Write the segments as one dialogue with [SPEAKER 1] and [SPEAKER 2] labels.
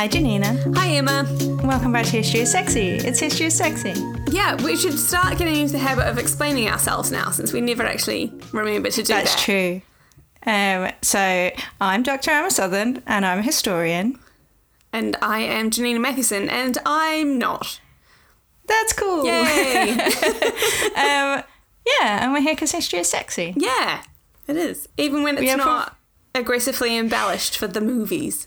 [SPEAKER 1] Hi, Janina.
[SPEAKER 2] Hi, Emma.
[SPEAKER 1] Welcome back to History is Sexy. It's History is Sexy.
[SPEAKER 2] Yeah, we should start getting into the habit of explaining ourselves now since we never actually remember to do
[SPEAKER 1] That's
[SPEAKER 2] that.
[SPEAKER 1] That's true. Um, so, I'm Dr. Emma Southern, and I'm a historian.
[SPEAKER 2] And I am Janina Matheson and I'm not.
[SPEAKER 1] That's cool.
[SPEAKER 2] Yay!
[SPEAKER 1] Um, yeah, and we're here because history is sexy.
[SPEAKER 2] yeah, it is. Even when it's not aggressively embellished for the movies.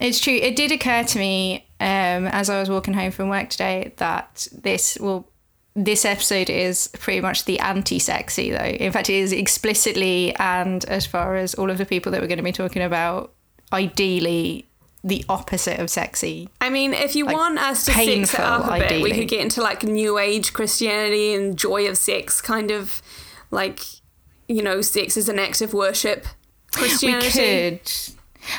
[SPEAKER 1] It's true. It did occur to me um, as I was walking home from work today that this will. This episode is pretty much the anti-sexy, though. In fact, it is explicitly, and as far as all of the people that we're going to be talking about, ideally the opposite of sexy.
[SPEAKER 2] I mean, if you want us to sex it up a bit, we could get into like New Age Christianity and joy of sex, kind of like, you know, sex is an act of worship. Christianity.
[SPEAKER 1] We could.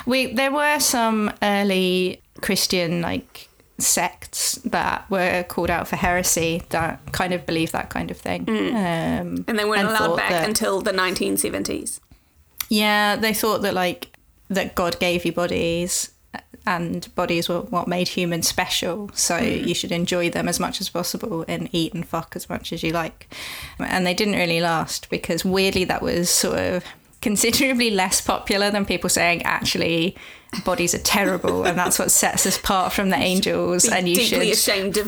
[SPEAKER 1] We there were some early Christian like sects that were called out for heresy that kind of believe that kind of thing. Mm. Um,
[SPEAKER 2] And they weren't
[SPEAKER 1] and
[SPEAKER 2] allowed back
[SPEAKER 1] that-
[SPEAKER 2] until the 1970s.
[SPEAKER 1] Yeah, they thought that like that God gave you bodies uh, and bodies were what made humans special. So mm. you should enjoy them as much as possible and eat and fuck as much as you like. And they didn't really last because weirdly that was sort of considerably less popular than people saying actually bodies are terrible and that's what sets us apart from the angels and you
[SPEAKER 2] should
[SPEAKER 1] should
[SPEAKER 2] ashamed of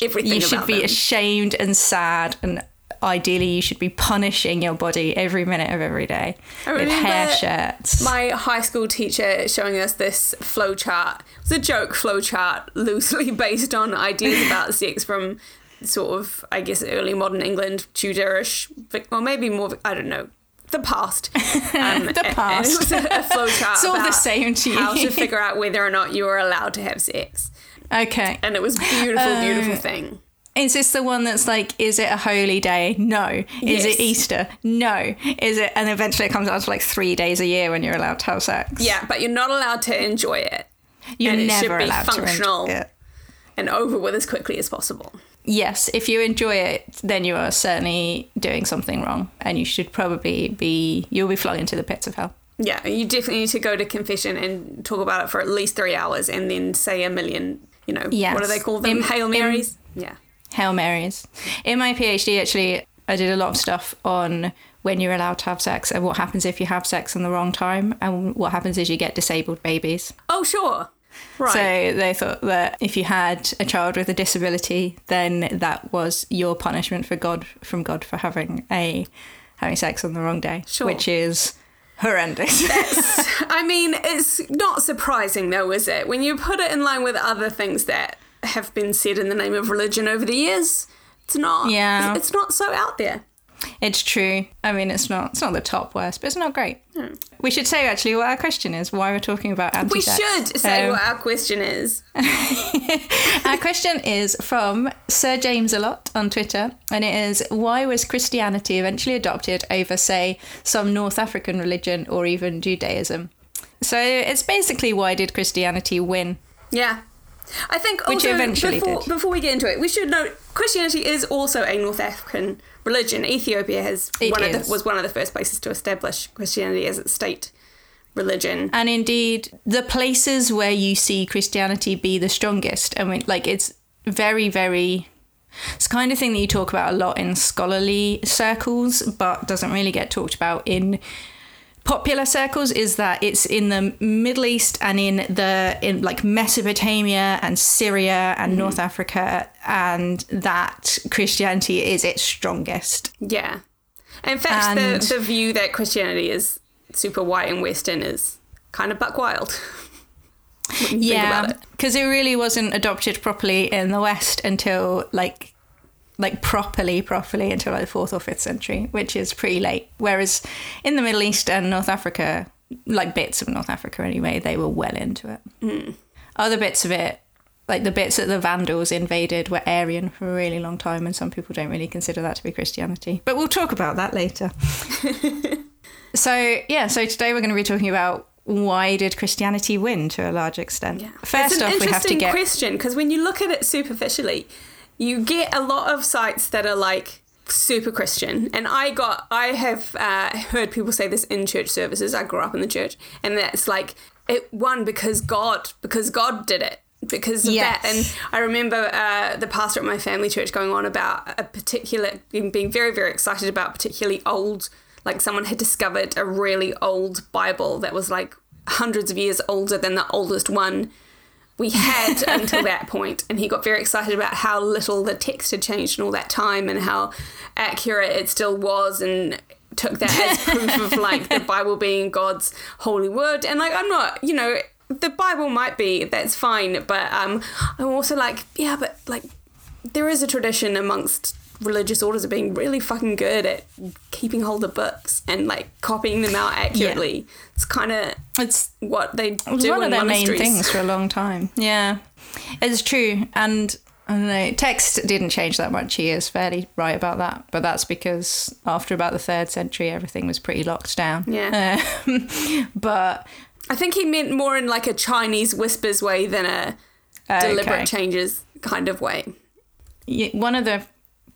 [SPEAKER 2] everything
[SPEAKER 1] you should be
[SPEAKER 2] them.
[SPEAKER 1] ashamed and sad and ideally you should be punishing your body every minute of every day
[SPEAKER 2] I
[SPEAKER 1] with hair shirts
[SPEAKER 2] My high school teacher showing us this flow chart. It was a joke flow chart, loosely based on ideas about sex from sort of, I guess, early modern England, Tudorish, or maybe more, I don't know, the past. Um,
[SPEAKER 1] The past.
[SPEAKER 2] It was a, a flow chart
[SPEAKER 1] It's all the same to you.
[SPEAKER 2] how to figure out whether or not you were allowed to have sex.
[SPEAKER 1] okay
[SPEAKER 2] And it was beautiful,
[SPEAKER 1] Uh,
[SPEAKER 2] beautiful thing.
[SPEAKER 1] is this the one that's like is it a holy day no is
[SPEAKER 2] Yes.
[SPEAKER 1] it easter no is it and eventually it comes down to like three days a year when you're allowed to have sex
[SPEAKER 2] Yeah, but you're not allowed to enjoy it
[SPEAKER 1] you're
[SPEAKER 2] and it should be
[SPEAKER 1] allowed
[SPEAKER 2] functional.
[SPEAKER 1] to enjoy it.
[SPEAKER 2] and over with as quickly as possible.
[SPEAKER 1] Yes if you enjoy it then you are certainly doing something wrong and you should probably be you'll be flung into the pits of hell
[SPEAKER 2] Yeah, you definitely need to go to confession and talk about it for at least three hours and then say a million, you know,
[SPEAKER 1] Yes.
[SPEAKER 2] what do they call them?
[SPEAKER 1] In-
[SPEAKER 2] Hail
[SPEAKER 1] in-
[SPEAKER 2] Marys? yeah.
[SPEAKER 1] Hail Marys. In my PhD, actually, I did a lot of stuff on when you're allowed to have sex and what happens if you have sex in the wrong time, and what happens is you get disabled babies.
[SPEAKER 2] Oh, sure. Right.
[SPEAKER 1] So they thought that if you had a child with a disability, then that was your punishment for God from God for having a having sex on the wrong day,
[SPEAKER 2] Sure.
[SPEAKER 1] which is horrendous.
[SPEAKER 2] I mean, it's not surprising though, is it? When you put it in line with other things that have been said in the name of religion over the years, it's not.
[SPEAKER 1] Yeah.
[SPEAKER 2] It's not so out there.
[SPEAKER 1] It's true. I mean, it's not it's not the top worst, but it's not great. We should say actually what our question is. Why we're talking about
[SPEAKER 2] Hmm. We should say
[SPEAKER 1] Um,
[SPEAKER 2] what our question is.
[SPEAKER 1] Our question is from Sir James a lot on Twitter, and it is why was Christianity eventually adopted over, say, some North African religion or even Judaism? So it's basically why did Christianity win?
[SPEAKER 2] Yeah. I think
[SPEAKER 1] Which
[SPEAKER 2] also
[SPEAKER 1] eventually
[SPEAKER 2] before,
[SPEAKER 1] did.
[SPEAKER 2] before we get into it, we should note Christianity is also a North African religion. Ethiopia has one of the, was one of the first places to establish Christianity as its state religion.
[SPEAKER 1] And indeed, the places where you see Christianity be the strongest, I mean, like it's very, very. It's the kind of thing that you talk about a lot in scholarly circles, but doesn't really get talked about in popular circles is that it's in the Middle East and in the in like Mesopotamia and Syria and mm-hmm. North Africa and that Christianity is its strongest.
[SPEAKER 2] Yeah. In fact,
[SPEAKER 1] And-
[SPEAKER 2] the, the view that Christianity is super white and Western is kind of buck wild.
[SPEAKER 1] Yeah,
[SPEAKER 2] it.
[SPEAKER 1] because it really wasn't adopted properly in the West until like like properly properly until like the fourth or fifth century, which is pretty late. Whereas in the Middle East and North Africa, like bits of North Africa anyway, they were well into it.
[SPEAKER 2] Hmm.
[SPEAKER 1] Other bits of it, like the bits that the Vandals invaded, were Arian for a really long time, and some people don't really consider that to be Christianity. But we'll talk about that later. so yeah, so today we're going to be talking about why did Christianity win to a large extent.
[SPEAKER 2] Yeah.
[SPEAKER 1] First
[SPEAKER 2] it's an
[SPEAKER 1] off, we have to
[SPEAKER 2] interesting
[SPEAKER 1] get
[SPEAKER 2] question because when you look at it superficially, you get a lot of sites that are like super Christian, and I got I have uh, heard people say this in church services. I grew up in the church, and that's like it won because God, because God did it. Because of
[SPEAKER 1] Yes.
[SPEAKER 2] that, and I remember uh, the pastor at my family church going on about a particular, being very, very excited about particularly old, like someone had discovered a really old Bible that was like hundreds of years older than the oldest one we had until that point and he got very excited about how little the text had changed in all that time and how accurate it still was and took that as proof of like the bible being god's holy word. And like i'm not you know the bible might be that's fine but um i'm also like yeah but like there is a tradition amongst religious orders are being really fucking good at keeping hold of books and like copying them out accurately it's kind of
[SPEAKER 1] It's
[SPEAKER 2] what they do
[SPEAKER 1] one of their main things for a long time. Yeah, it's true. And I don't know, text didn't change that much. He is fairly right about that. But that's because after about the third century, everything was pretty locked down.
[SPEAKER 2] Yeah.
[SPEAKER 1] Um, but
[SPEAKER 2] I think he meant more in like a Chinese whispers way than a deliberate
[SPEAKER 1] okay.
[SPEAKER 2] changes kind of way.
[SPEAKER 1] One of the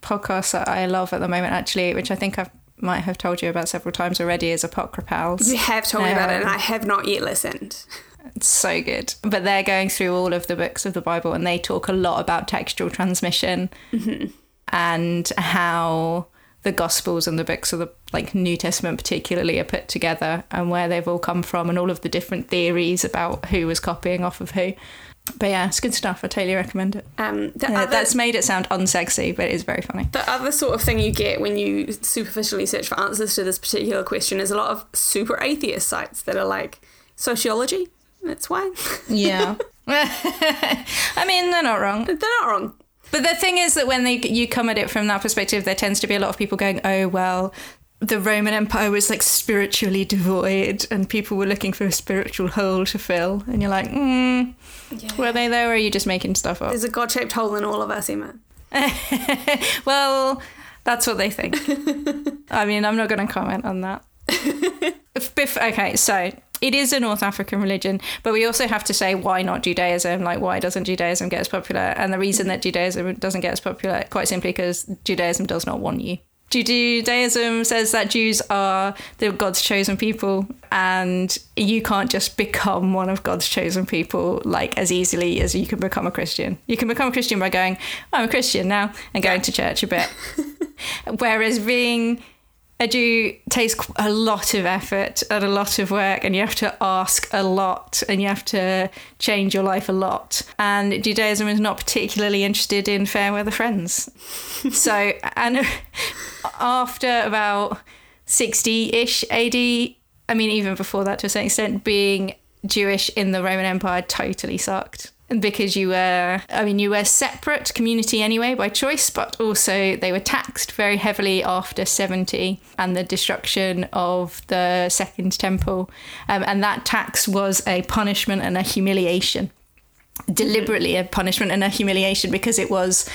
[SPEAKER 1] podcasts that I love at the moment, actually, which I think I might have told you about several times already, is Apocryphals.
[SPEAKER 2] You have told me about it, and
[SPEAKER 1] Um,
[SPEAKER 2] I have not yet listened.
[SPEAKER 1] It's so good. But they're going through all of the books of the Bible and they talk a lot about textual transmission and how the Gospels and the books of the like New Testament particularly are put together and where they've all come from and all of the different theories about who was copying off of who. But yeah, it's good stuff. I totally recommend it.
[SPEAKER 2] Um,
[SPEAKER 1] Yeah,
[SPEAKER 2] other,
[SPEAKER 1] that's made it sound unsexy, but it is very funny.
[SPEAKER 2] the other sort of thing you get when you superficially search for answers to this particular question is a lot of super atheist sites that are like sociology. That's why
[SPEAKER 1] Yeah. I mean, they're not wrong.
[SPEAKER 2] they're not wrong.
[SPEAKER 1] But the thing is that when they you come at it from that perspective, there tends to be a lot of people going, "Oh well, the Roman Empire was like spiritually devoid, and people were looking for a spiritual hole to fill." And you're like, mm, "Were they there or are you just making stuff up?"
[SPEAKER 2] There's a god-shaped hole in all of us, Emma.
[SPEAKER 1] well, that's what they think. I mean, I'm not going to comment on that. Okay, so it is a North African religion, but we also have to say why not Judaism? Like, why doesn't Judaism get as popular? And the reason that Judaism doesn't get as popular, quite simply, because Judaism does not want you. Ju- Judaism says that Jews are the God's chosen people, and you can't just become one of God's chosen people like as easily as you can become a Christian. You can become a Christian by going, I'm a Christian now, and going to church a bit. Whereas being takes a lot of effort and a lot of work, and you have to ask a lot, and you have to change your life a lot. And Judaism is not particularly interested in fair weather friends. so, and after about 60 ish AD, I mean, even before that to a certain extent, being Jewish in the Roman Empire totally sucked. Because you were, I mean, you were a separate community anyway by choice, but also they were taxed very heavily after 70 and the destruction of the Second Temple. Um, and that tax was a punishment and a humiliation deliberately a punishment and a humiliation because it was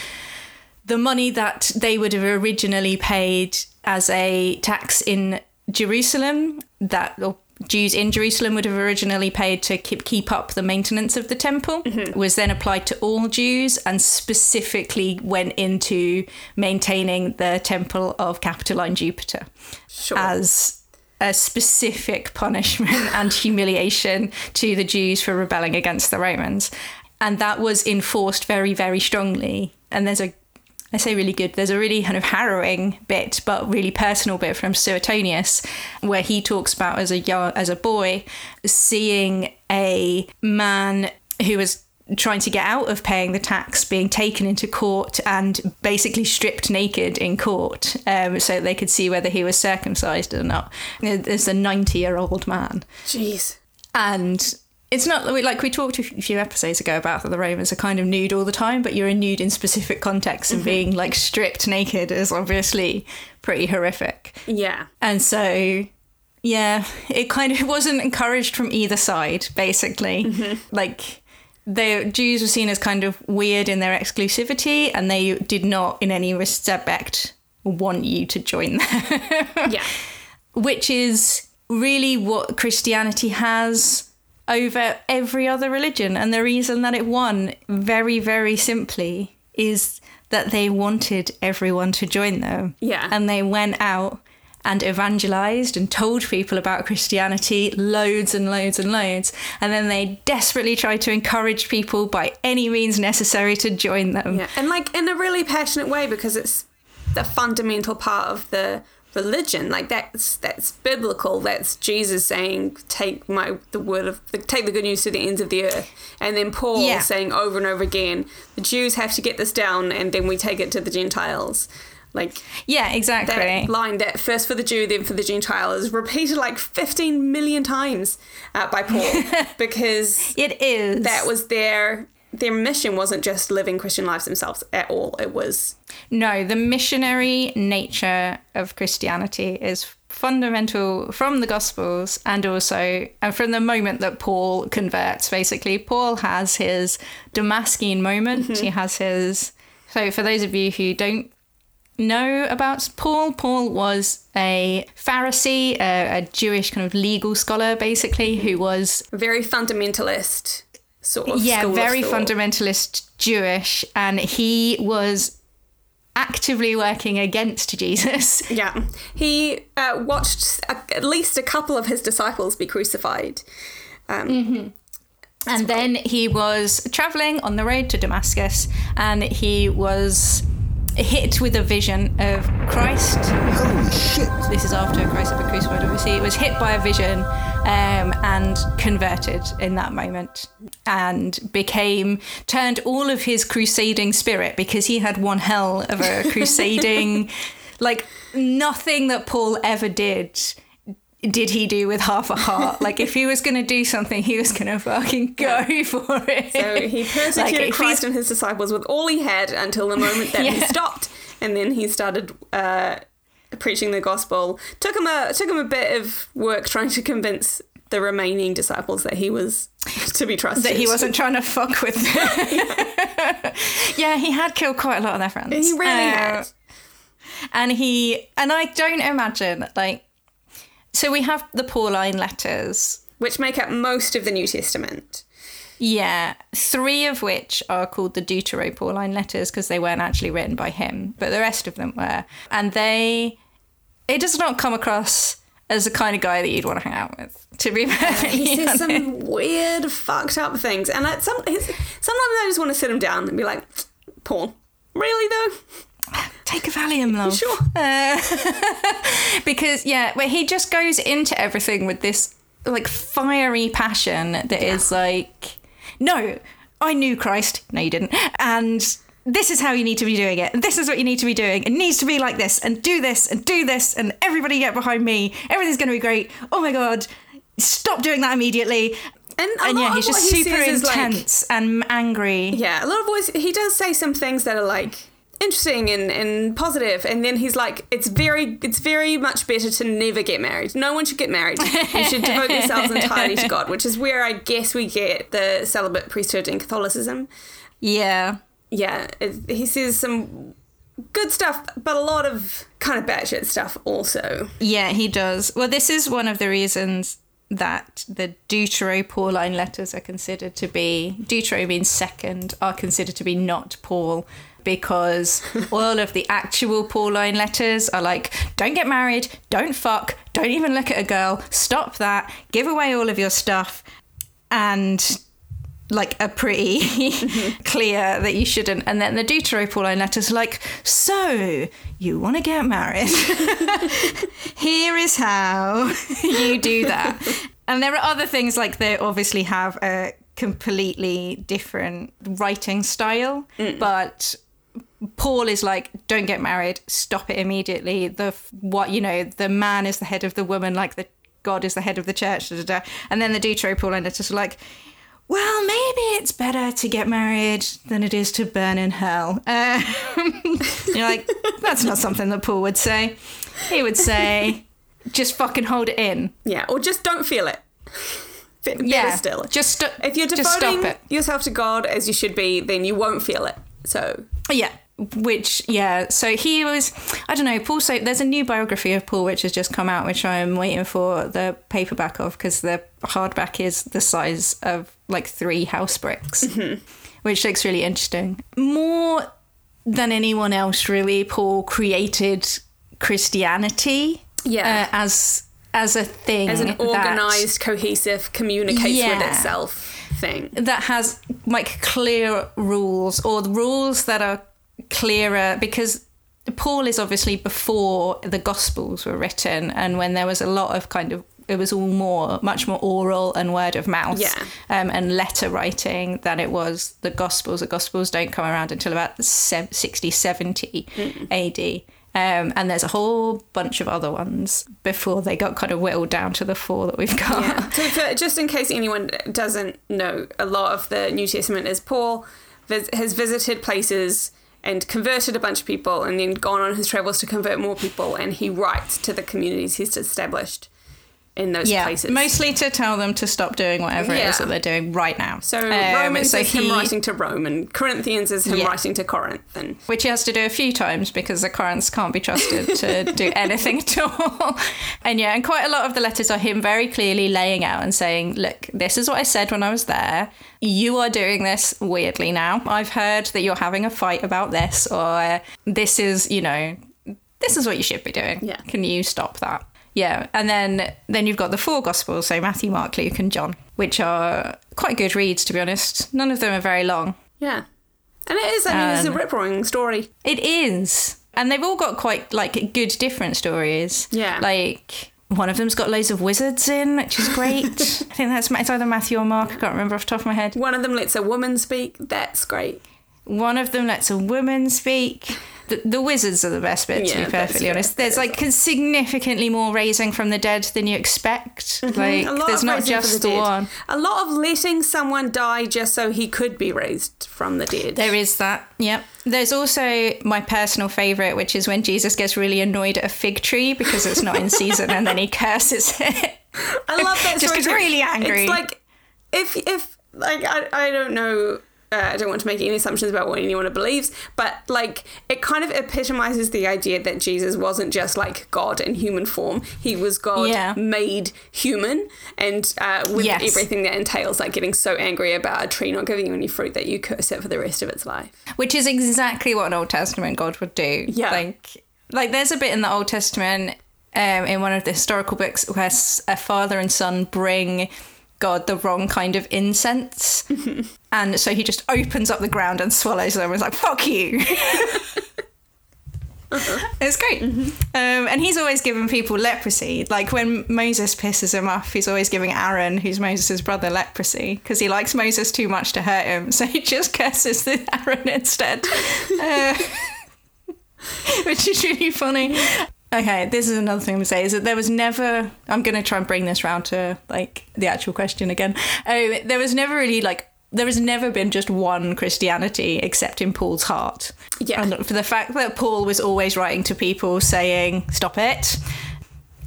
[SPEAKER 1] the money that they would have originally paid as a tax in Jerusalem that or Jews in Jerusalem would have originally paid to keep keep up the maintenance of the temple mm-hmm. was then applied to all Jews and specifically went into maintaining the temple of Capitoline Jupiter
[SPEAKER 2] Sure.
[SPEAKER 1] as a specific punishment and humiliation to the Jews for rebelling against the Romans. And that was enforced very, very strongly. And there's a, I say really good, there's a really kind of harrowing bit, but really personal bit from Suetonius, where he talks about as a young, as a boy, seeing a man who was trying to get out of paying the tax being taken into court and basically stripped naked in court um, so they could see whether he was circumcised or not. There's a 90 year old man.
[SPEAKER 2] Jeez.
[SPEAKER 1] And it's not like we talked a few episodes ago about that the Romans are kind of nude all the time, but you're a nude in specific contexts and mm-hmm. being like stripped naked is obviously pretty horrific.
[SPEAKER 2] Yeah.
[SPEAKER 1] And so, yeah, it kind of wasn't encouraged from either side, basically. Mm-hmm. Like, the Jews were seen as kind of weird in their exclusivity, and they did not, in any respect, want you to join them.
[SPEAKER 2] Yeah.
[SPEAKER 1] Which is really what Christianity has over every other religion. And the reason that it won, very, very simply, is that they wanted everyone to join them
[SPEAKER 2] Yeah.
[SPEAKER 1] and they went out and evangelized and told people about Christianity loads and loads and loads. And then they desperately tried to encourage people by any means necessary to join them.
[SPEAKER 2] Yeah, and like in a really passionate way because it's the fundamental part of the religion. Like that's that's biblical. That's Jesus saying, "Take my the word of take the good news to the ends of the earth," and then Paul
[SPEAKER 1] Yeah.
[SPEAKER 2] saying over and over again, "The Jews have to get this down, and then we take it to the Gentiles." Like
[SPEAKER 1] Yeah, exactly.
[SPEAKER 2] that line, that first for the Jew, then for the Gentile, is repeated like fifteen million times uh, by Paul because
[SPEAKER 1] It is.
[SPEAKER 2] that was their their mission wasn't just living Christian lives themselves at all. It was
[SPEAKER 1] No, the missionary nature of Christianity is fundamental from the Gospels and also and from the moment that Paul converts. Basically, Paul has his Damascene moment. Mm-hmm. He has his. So, for those of you who don't know about Paul, Paul was a Pharisee, a, a Jewish kind of legal scholar, basically, who was
[SPEAKER 2] very fundamentalist sort of
[SPEAKER 1] yeah,
[SPEAKER 2] school of
[SPEAKER 1] very
[SPEAKER 2] thought.
[SPEAKER 1] fundamentalist Jewish, and he was actively working against Jesus.
[SPEAKER 2] Yeah, he uh, watched a, at least a couple of his disciples be crucified. Um,
[SPEAKER 1] And then he was traveling on the road to Damascus, and he was hit with a vision of Christ.
[SPEAKER 3] Holy shit!
[SPEAKER 1] This is after Christ had been crucified, obviously. He was hit by a vision um, and converted in that moment and became, turned all of his crusading spirit because he had one hell of a crusading, like nothing that Paul ever did. Did he do with half a heart? Like, if he was going to do something, he was going to fucking go for it.
[SPEAKER 2] so he
[SPEAKER 1] Like,
[SPEAKER 2] persecuted
[SPEAKER 1] if
[SPEAKER 2] Christ and his disciples with all he had until the moment that he stopped, and then he started uh, preaching the gospel. Took him a took him a bit of work trying to convince the remaining disciples that he was to be trusted.
[SPEAKER 1] that he wasn't trying to fuck with them. yeah, he had killed quite a lot of their friends.
[SPEAKER 2] He really
[SPEAKER 1] Uh,
[SPEAKER 2] had.
[SPEAKER 1] and he and I don't imagine like so we have the Pauline letters.
[SPEAKER 2] Which make up most of the New Testament.
[SPEAKER 1] Yeah, three of which are called the Deutero-Pauline letters because they weren't actually written by him, but the rest of them were. And they, it does not come across as the kind of guy that you'd want to hang out with. To be fair,
[SPEAKER 2] He says some weird, fucked up things, and some sometimes I just want to sit him down and be like, "Paul, really though?
[SPEAKER 1] Take a Valium, love.
[SPEAKER 2] Sure."
[SPEAKER 1] Uh, because yeah, but he just goes into everything with this like fiery passion that is like, no, I knew Christ. No, you didn't. And this is how you need to be doing it. And this is what you need to be doing. It needs to be like this, and do this, and do this, and everybody get behind me. Everything's going to be great. Oh my god, stop doing that immediately.
[SPEAKER 2] And,
[SPEAKER 1] And yeah, he's just
[SPEAKER 2] he
[SPEAKER 1] super
[SPEAKER 2] is, like-
[SPEAKER 1] intense and angry.
[SPEAKER 2] Yeah, a lot of voice. He does say some things that are like interesting and, and positive, and then he's like, "It's very, it's very much better to never get married. No one should get married. You should devote yourselves entirely to God," which is where I guess we get the celibate priesthood in Catholicism.
[SPEAKER 1] Yeah.
[SPEAKER 2] Yeah, it, he says some good stuff, but a lot of kind of batshit stuff also.
[SPEAKER 1] Yeah, he does. Well, this is one of the reasons that the Deutero-Pauline letters are considered to be Deutero means second, are considered to be not Paul because all of the actual Pauline letters are like, don't get married, don't fuck, don't even look at a girl, stop that, give away all of your stuff, and like a pretty clear that you shouldn't. And then the Deutero-Pauline letters like, so you want to get married? Here is how you do that. And there are other things like they obviously have a completely different writing style, mm. but Paul is like, don't get married, stop it immediately. The what you know, the man is the head of the woman, like the God is the head of the church. Da, da, da. And then the Deutero Pauline letters are like, well, maybe it's better to get married than it is to burn in hell. Um, you're like, that's not something that Paul would say. He would say, just fucking hold it in.
[SPEAKER 2] Yeah, or just don't feel it. Be-
[SPEAKER 1] Yeah,
[SPEAKER 2] still.
[SPEAKER 1] just st-
[SPEAKER 2] if you're
[SPEAKER 1] just stop
[SPEAKER 2] devoting
[SPEAKER 1] it.
[SPEAKER 2] yourself to God as you should be, then you won't feel it. So
[SPEAKER 1] Yeah. Which, yeah. So he was, I don't know, Paul. So there's a new biography of Paul which has just come out, which I'm waiting for the paperback of because the hardback is the size of like three house bricks, which looks really interesting. More than anyone else, really, Paul created Christianity.
[SPEAKER 2] Yeah.
[SPEAKER 1] uh, as as a thing
[SPEAKER 2] As an
[SPEAKER 1] that-
[SPEAKER 2] organized, cohesive, communicates with itself thing.
[SPEAKER 1] that has like clear rules or the rules that are clearer because Paul is obviously before the Gospels were written and when there was a lot of kind of it was all more much more oral and word of mouth
[SPEAKER 2] Yeah.
[SPEAKER 1] um, and letter writing than it was the Gospels. The Gospels don't come around until about se- 60, 70 AD. Um, and there's a whole bunch of other ones before they got kind of whittled down to the four that we've got.
[SPEAKER 2] Yeah. So, for, just in case anyone doesn't know, a lot of the New Testament is Paul vis- has visited places and converted a bunch of people, and then gone on his travels to convert more people, and he writes to the communities he's established in those
[SPEAKER 1] yeah,
[SPEAKER 2] places.
[SPEAKER 1] mostly to tell them to stop doing whatever it
[SPEAKER 2] Yeah.
[SPEAKER 1] is that they're doing right now.
[SPEAKER 2] so
[SPEAKER 1] Um,
[SPEAKER 2] Romans
[SPEAKER 1] so
[SPEAKER 2] is him writing to Rome, and Corinthians is him
[SPEAKER 1] Yeah.
[SPEAKER 2] writing to Corinth, and
[SPEAKER 1] which he has to do a few times because the Corinths can't be trusted to do anything at all. And yeah, and quite a lot of the letters are him very clearly laying out and saying, "Look, this is what I said when I was there. You are doing this weirdly now. I've heard that you're having a fight about this, or this is, you know." This is what you should be doing.
[SPEAKER 2] Yeah.
[SPEAKER 1] Can you stop that? Yeah, and then then you've got the four gospels, so Matthew, Mark, Luke, and John, which are quite good reads to be honest. None of them are very long.
[SPEAKER 2] yeah, and it is. I mean, it's a
[SPEAKER 1] Um,
[SPEAKER 2] rip roaring story.
[SPEAKER 1] It is. And they've all got quite like good different stories.
[SPEAKER 2] Yeah.
[SPEAKER 1] Like one of them's got loads of wizards in, which is great. I think that's it's either Matthew or Mark. I can't remember off the top of my head.
[SPEAKER 2] One of them lets a woman speak. That's great.
[SPEAKER 1] One of them lets a woman speak. The, the wizards are the best bit, to be perfectly
[SPEAKER 2] yeah,
[SPEAKER 1] honest. There's like significantly more raising from the dead than you expect. Like,
[SPEAKER 2] Mm-hmm. lot
[SPEAKER 1] there's not just
[SPEAKER 2] the
[SPEAKER 1] the one.
[SPEAKER 2] A lot of letting someone die just so he could be raised from the dead.
[SPEAKER 1] There is that. Yep. There's also my personal favorite, which is when Jesus gets really annoyed at a fig tree because it's not in season, and then he curses it.
[SPEAKER 2] I love that
[SPEAKER 1] Just gets really angry.
[SPEAKER 2] It's like if if like I I don't know. Uh, I don't want to make any assumptions about what anyone believes, but like it kind of epitomizes the idea that Jesus wasn't just like God in human form; he was God
[SPEAKER 1] Yeah.
[SPEAKER 2] made human, and uh, with
[SPEAKER 1] Yes.
[SPEAKER 2] everything that entails, like getting so angry about a tree not giving you any fruit that you curse it for the rest of its life.
[SPEAKER 1] which is exactly what an Old Testament God would do.
[SPEAKER 2] Yeah.
[SPEAKER 1] Like, like there's a bit in the Old Testament, um, in one of the historical books, where a father and son bring God the wrong kind of incense, and so he just opens up the ground and swallows them. and is like, "Fuck you." It's great. Um, and he's always giving people leprosy. Like when Moses pisses him off, he's always giving Aaron, who's Moses' brother, leprosy because he likes Moses too much to hurt him. So he just curses the Aaron instead. Uh, which is really funny. Okay, this is another thing to say is that there was never. I'm going to try and bring this round to like the actual question again. Oh, there was never really like. There has never been just one Christianity except in Paul's heart.
[SPEAKER 2] Yeah.
[SPEAKER 1] And for the fact that Paul was always writing to people saying, stop it,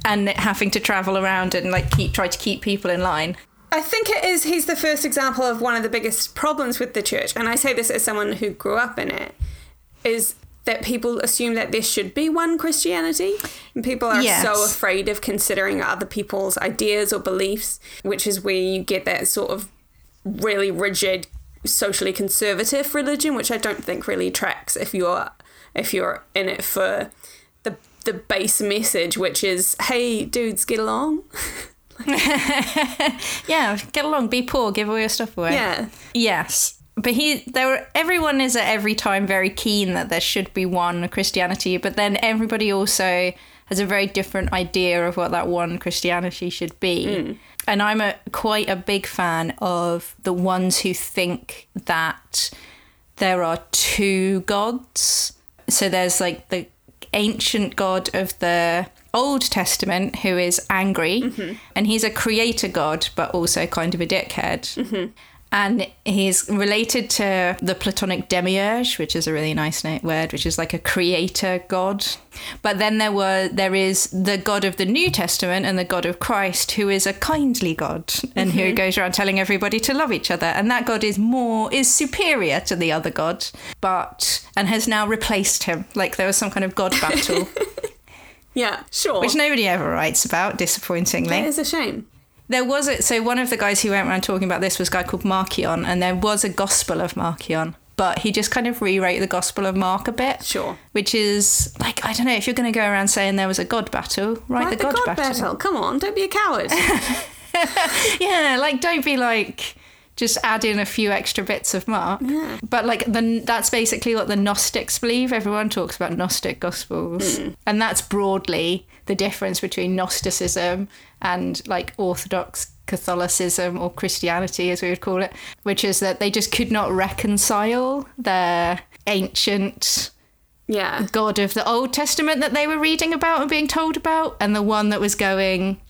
[SPEAKER 1] and having to travel around and like keep try to keep people in line.
[SPEAKER 2] I think it is. He's the first example of one of the biggest problems with the church, and I say this as someone who grew up in it, is that people assume that there should be one Christianity, and people are
[SPEAKER 1] Yes.
[SPEAKER 2] so afraid of considering other people's ideas or beliefs, which is where you get that sort of really rigid, socially conservative religion, which I don't think really tracks if you're if you're in it for the the base message, which is, "Hey, dudes, get along."
[SPEAKER 1] Yeah, get along, be poor, give all your stuff away.
[SPEAKER 2] yeah.
[SPEAKER 1] Yes. But he there were everyone is at every time very keen that there should be one Christianity, but then everybody also has a very different idea of what that one Christianity should be. Hmm. And I'm a quite a big fan of the ones who think that there are two gods. So there's like the ancient god of the Old Testament who is angry, mm-hmm. and he's a creator god, but also kind of a dickhead. Mm-hmm. And he's related to the Platonic demiurge, which is a really nice word, which is like a creator god. But then there were there is the God of the New Testament and the God of Christ, who is a kindly God and who mm-hmm. goes around telling everybody to love each other. And that God is more is superior to the other God, but and has now replaced him. Like there was some kind of God battle,
[SPEAKER 2] Yeah, sure.
[SPEAKER 1] which nobody ever writes about, disappointingly.
[SPEAKER 2] It is a shame.
[SPEAKER 1] There was a so one of the guys who went around talking about this was a guy called Marcion, and there was a Gospel of Marcion, but he just kind of rewrote the Gospel of Mark a bit.
[SPEAKER 2] Sure.
[SPEAKER 1] Which is like I don't know if you're going to go around saying there was a God battle, write,
[SPEAKER 2] Write
[SPEAKER 1] the, God, battle.
[SPEAKER 2] Come on, don't be a coward.
[SPEAKER 1] yeah, like don't be like just add in a few extra bits of Mark.
[SPEAKER 2] Yeah.
[SPEAKER 1] But like the that's basically what the Gnostics believe. Everyone talks about Gnostic Gospels, hmm. and that's broadly the difference between Gnosticism and like Orthodox Catholicism or Christianity, as we would call it, which is that they just could not reconcile their ancient
[SPEAKER 2] yeah.
[SPEAKER 1] God of the Old Testament that they were reading about and being told about, and the one that was going,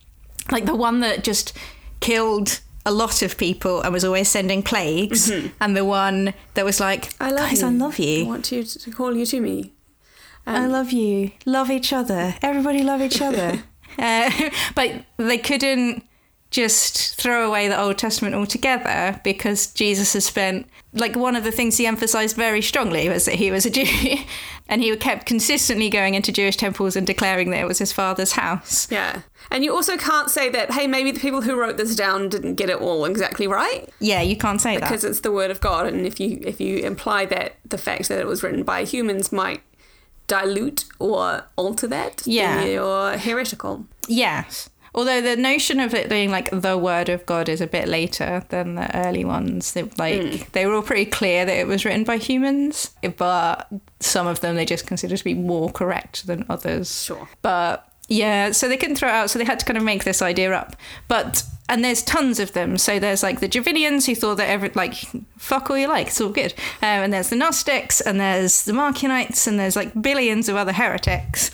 [SPEAKER 1] like the one that just killed a lot of people and was always sending plagues, mm-hmm. and the one that was like,
[SPEAKER 2] I love
[SPEAKER 1] guys,
[SPEAKER 2] you.
[SPEAKER 1] I love you.
[SPEAKER 2] I want you to call you to me.
[SPEAKER 1] I love you. Love each other. Everybody love each other. uh, but they couldn't just throw away the Old Testament altogether because Jesus has spent, like, one of the things he emphasized very strongly was that he was a Jew. and he kept consistently going into Jewish temples and declaring that it was his father's house.
[SPEAKER 2] Yeah. And you also can't say that, hey, maybe the people who wrote this down didn't get it all exactly right.
[SPEAKER 1] Yeah, you can't say
[SPEAKER 2] Because
[SPEAKER 1] that.
[SPEAKER 2] Because it's the word of God, and if you if you imply that the fact that it was written by humans might dilute or alter that,
[SPEAKER 1] Yeah.
[SPEAKER 2] you're heretical.
[SPEAKER 1] Yes. Although the notion of it being like the word of God is a bit later than the early ones. Like hmm. they were all pretty clear that it was written by humans, but some of them they just consider to be more correct than others.
[SPEAKER 2] Sure.
[SPEAKER 1] But yeah, so they couldn't throw it out, so they had to kind of make this idea up. But and there's tons of them. So there's like the Javinians who thought that every like fuck all you like, it's all good. Um, and there's the Gnostics, and there's the Marcionites, and there's like billions of other heretics.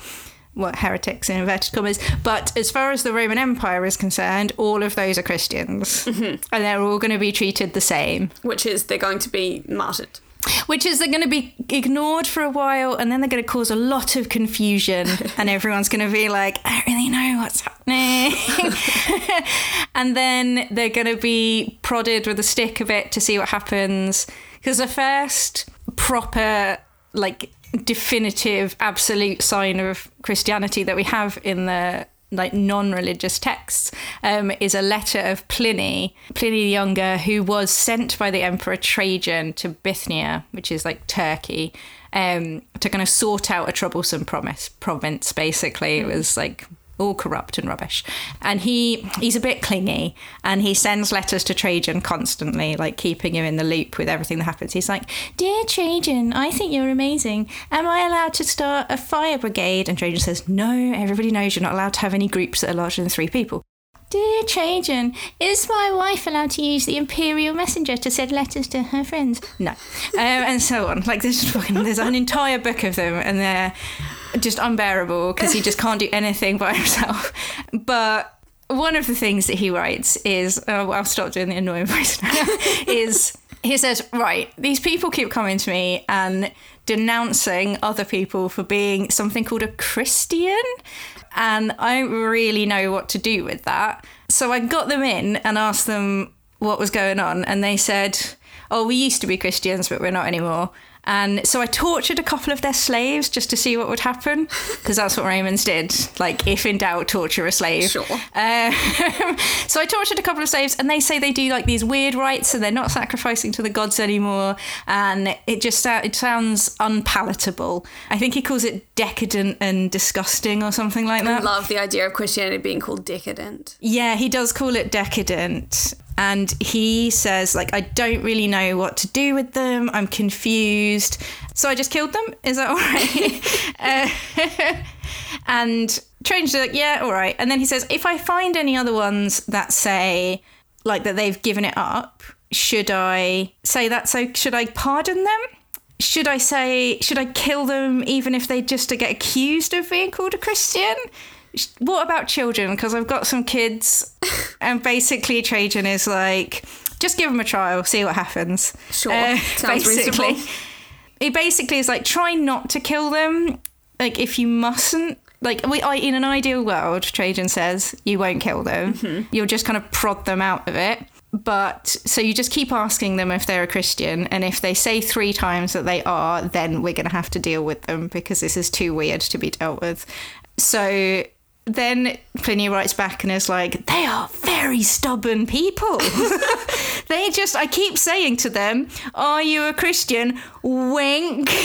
[SPEAKER 1] What heretics in inverted commas? But as far as the Roman Empire is concerned, all of those are Christians, and they're all going to be treated the same
[SPEAKER 2] Which is they're going to be martyred.
[SPEAKER 1] Which is they're going to be ignored for a while and then they're going to cause a lot of confusion and everyone's going to be like i don't really know what's happening. And then they're going to be prodded with a stick a bit to see what happens because the first proper like definitive absolute sign of christianity that we have in the like non-religious texts um, is a letter of Pliny, Pliny the Younger, who was sent by the Emperor Trajan to Bithynia, which is like Turkey, um, to kind of sort out a troublesome promise province. Basically, it was like all corrupt and rubbish, and he he's a bit clingy, and he sends letters to Trajan constantly, like keeping him in the loop with everything that happens. He's like, "Dear Trajan, I think you're amazing. Am I allowed to start a fire brigade?" And Trajan says, "No, everybody knows you're not allowed to have any groups that are larger than three people." Dear Trajan, is my wife allowed to use the imperial messenger to send letters to her friends? No, um, and so on. Like there's fucking, there's an entire book of them, and they're just unbearable because he just can't do anything by himself. But one of the things that he writes is, oh, I'll stop doing the annoying voice now. is he says, right, these people keep coming to me and denouncing other people for being something called a Christian. And I don't really know what to do with that. So I got them in and asked them what was going on. And they said, oh, we used to be Christians, but we're not anymore. And so I tortured a couple of their slaves just to see what would happen, because that's what Romans did. Like, if in doubt, torture a slave.
[SPEAKER 2] Sure.
[SPEAKER 1] Um, so I tortured a couple of slaves, and they say they do like these weird rites, and they're not sacrificing to the gods anymore, and it just sou- it sounds unpalatable. I think he calls it decadent and disgusting or something like that.
[SPEAKER 2] I love the idea of Christianity being called decadent.
[SPEAKER 1] Yeah, he does call it decadent. And he says, like, I don't really know what to do with them. I'm confused. So I just killed them. Is that all right? uh, and Trajan's like, yeah, all right. And then he says, if I find any other ones that say, like, that they've given it up, should I say that? So should I pardon them? Should I say, should I kill them even if they just to get accused of being called a Christian? What about children? Because I've got some kids, and basically Trajan is like, just give them a trial, see what happens.
[SPEAKER 2] Sure. Uh, Sounds reasonable.
[SPEAKER 1] He basically is like, try not to kill them. Like, if you mustn't, like, we, I, in an ideal world, Trajan says, you won't kill them. Mm-hmm. You'll just kind of prod them out of it. But so you just keep asking them if they're a Christian, and if they say three times that they are, then we're going to have to deal with them because this is too weird to be dealt with. So then Pliny writes back and is like, they are very stubborn people. they just, I keep saying to them, Are you a Christian? Wink.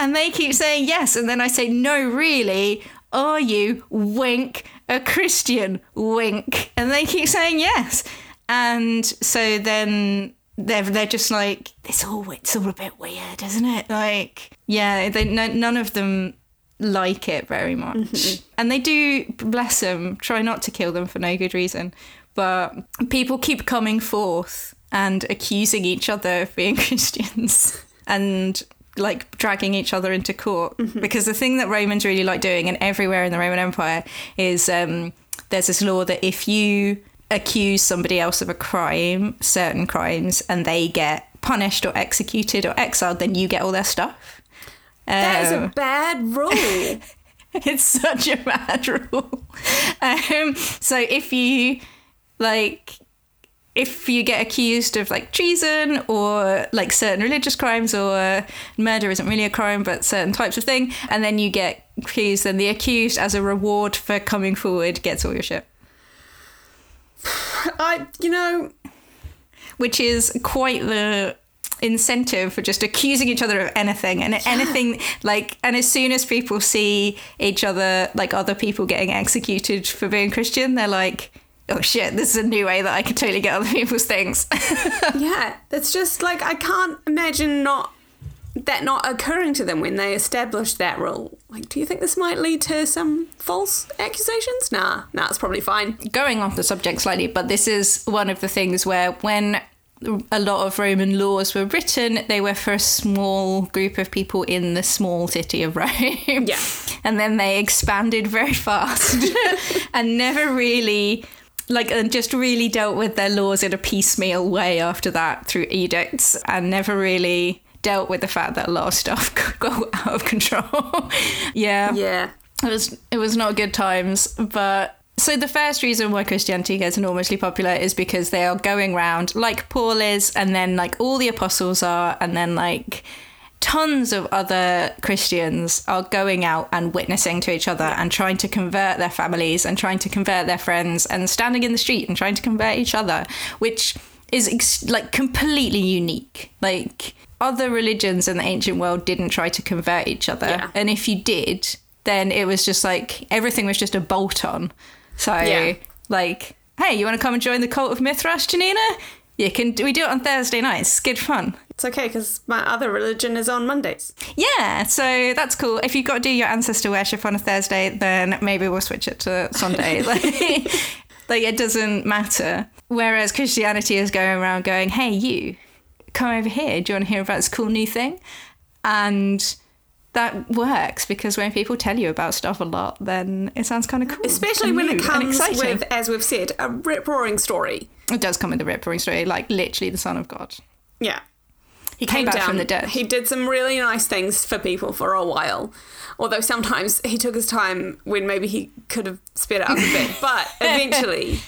[SPEAKER 1] And they keep saying yes. And then I say, No, really. Are you, wink, a Christian? Wink. And they keep saying yes. And so then they're, they're just like, it's all, it's all a bit weird, isn't it? Like, yeah, they, no, none of them like it very much. Mm-hmm. And they do, bless them, try not to kill them for no good reason. But people keep coming forth and accusing each other of being Christians and like dragging each other into court. Mm-hmm. Because the thing that Romans really like doing, and everywhere in the Roman Empire, is um, there's this law that if you accuse somebody else of a crime, certain crimes, and they get punished or executed or exiled, then you get all their stuff.
[SPEAKER 2] That is a um, bad rule.
[SPEAKER 1] it's such a bad rule. Um, so if you like if you get accused of like treason or like certain religious crimes or murder isn't really a crime but certain types of thing and then you get accused then the accused as a reward for coming forward gets all your shit
[SPEAKER 2] i you know
[SPEAKER 1] which is quite the incentive for just accusing each other of anything and yeah. anything like and as soon as people see each other like other people getting executed for being christian they're like oh shit this is a new way that i can totally get other people's things.
[SPEAKER 2] Yeah it's just like i can't imagine not that not occurring to them when they established that rule. Like do you think this might lead to some false accusations? Nah nah it's probably fine.
[SPEAKER 1] Going off the subject slightly but this is one of the things where when a lot of Roman laws were written, they were for a small group of people in the small city of Rome.
[SPEAKER 2] Yeah.
[SPEAKER 1] And then they expanded very fast and never really like and just really dealt with their laws in a piecemeal way after that through edicts and never really dealt with the fact that a lot of stuff could go out of control. yeah.
[SPEAKER 2] Yeah.
[SPEAKER 1] It was it was not good times, but so the first reason why Christianity gets enormously popular is because they are going around like Paul is, and then like all the apostles are, and then like tons of other Christians are going out and witnessing to each other and trying to convert their families and trying to convert their friends and standing in the street and trying to convert each other, which is ex- like completely unique. Like other religions in the ancient world didn't try to convert each other,
[SPEAKER 2] yeah.
[SPEAKER 1] and if you did, then it was just like everything was just a bolt on so, yeah. like, hey, you want to come and join the cult of Mithras, Janina? You can. We do it on Thursday nights. It's good fun.
[SPEAKER 2] It's okay because my other religion is on Mondays.
[SPEAKER 1] Yeah, so that's cool. If you've got to do your ancestor worship on a Thursday, then maybe we'll switch it to Sunday. like, like it doesn't matter. Whereas Christianity is going around going, "Hey, you, come over here. Do you want to hear about this cool new thing?" And that works because when people tell you about stuff a lot, then it sounds kind of cool.
[SPEAKER 2] Especially when it comes with, as we've said, a rip roaring story.
[SPEAKER 1] It does come with a rip roaring story, like literally the Son of God.
[SPEAKER 2] Yeah.
[SPEAKER 1] He came, came back down. from the dead.
[SPEAKER 2] He did some really nice things for people for a while. Although sometimes he took his time when maybe he could have sped it up a bit. But eventually.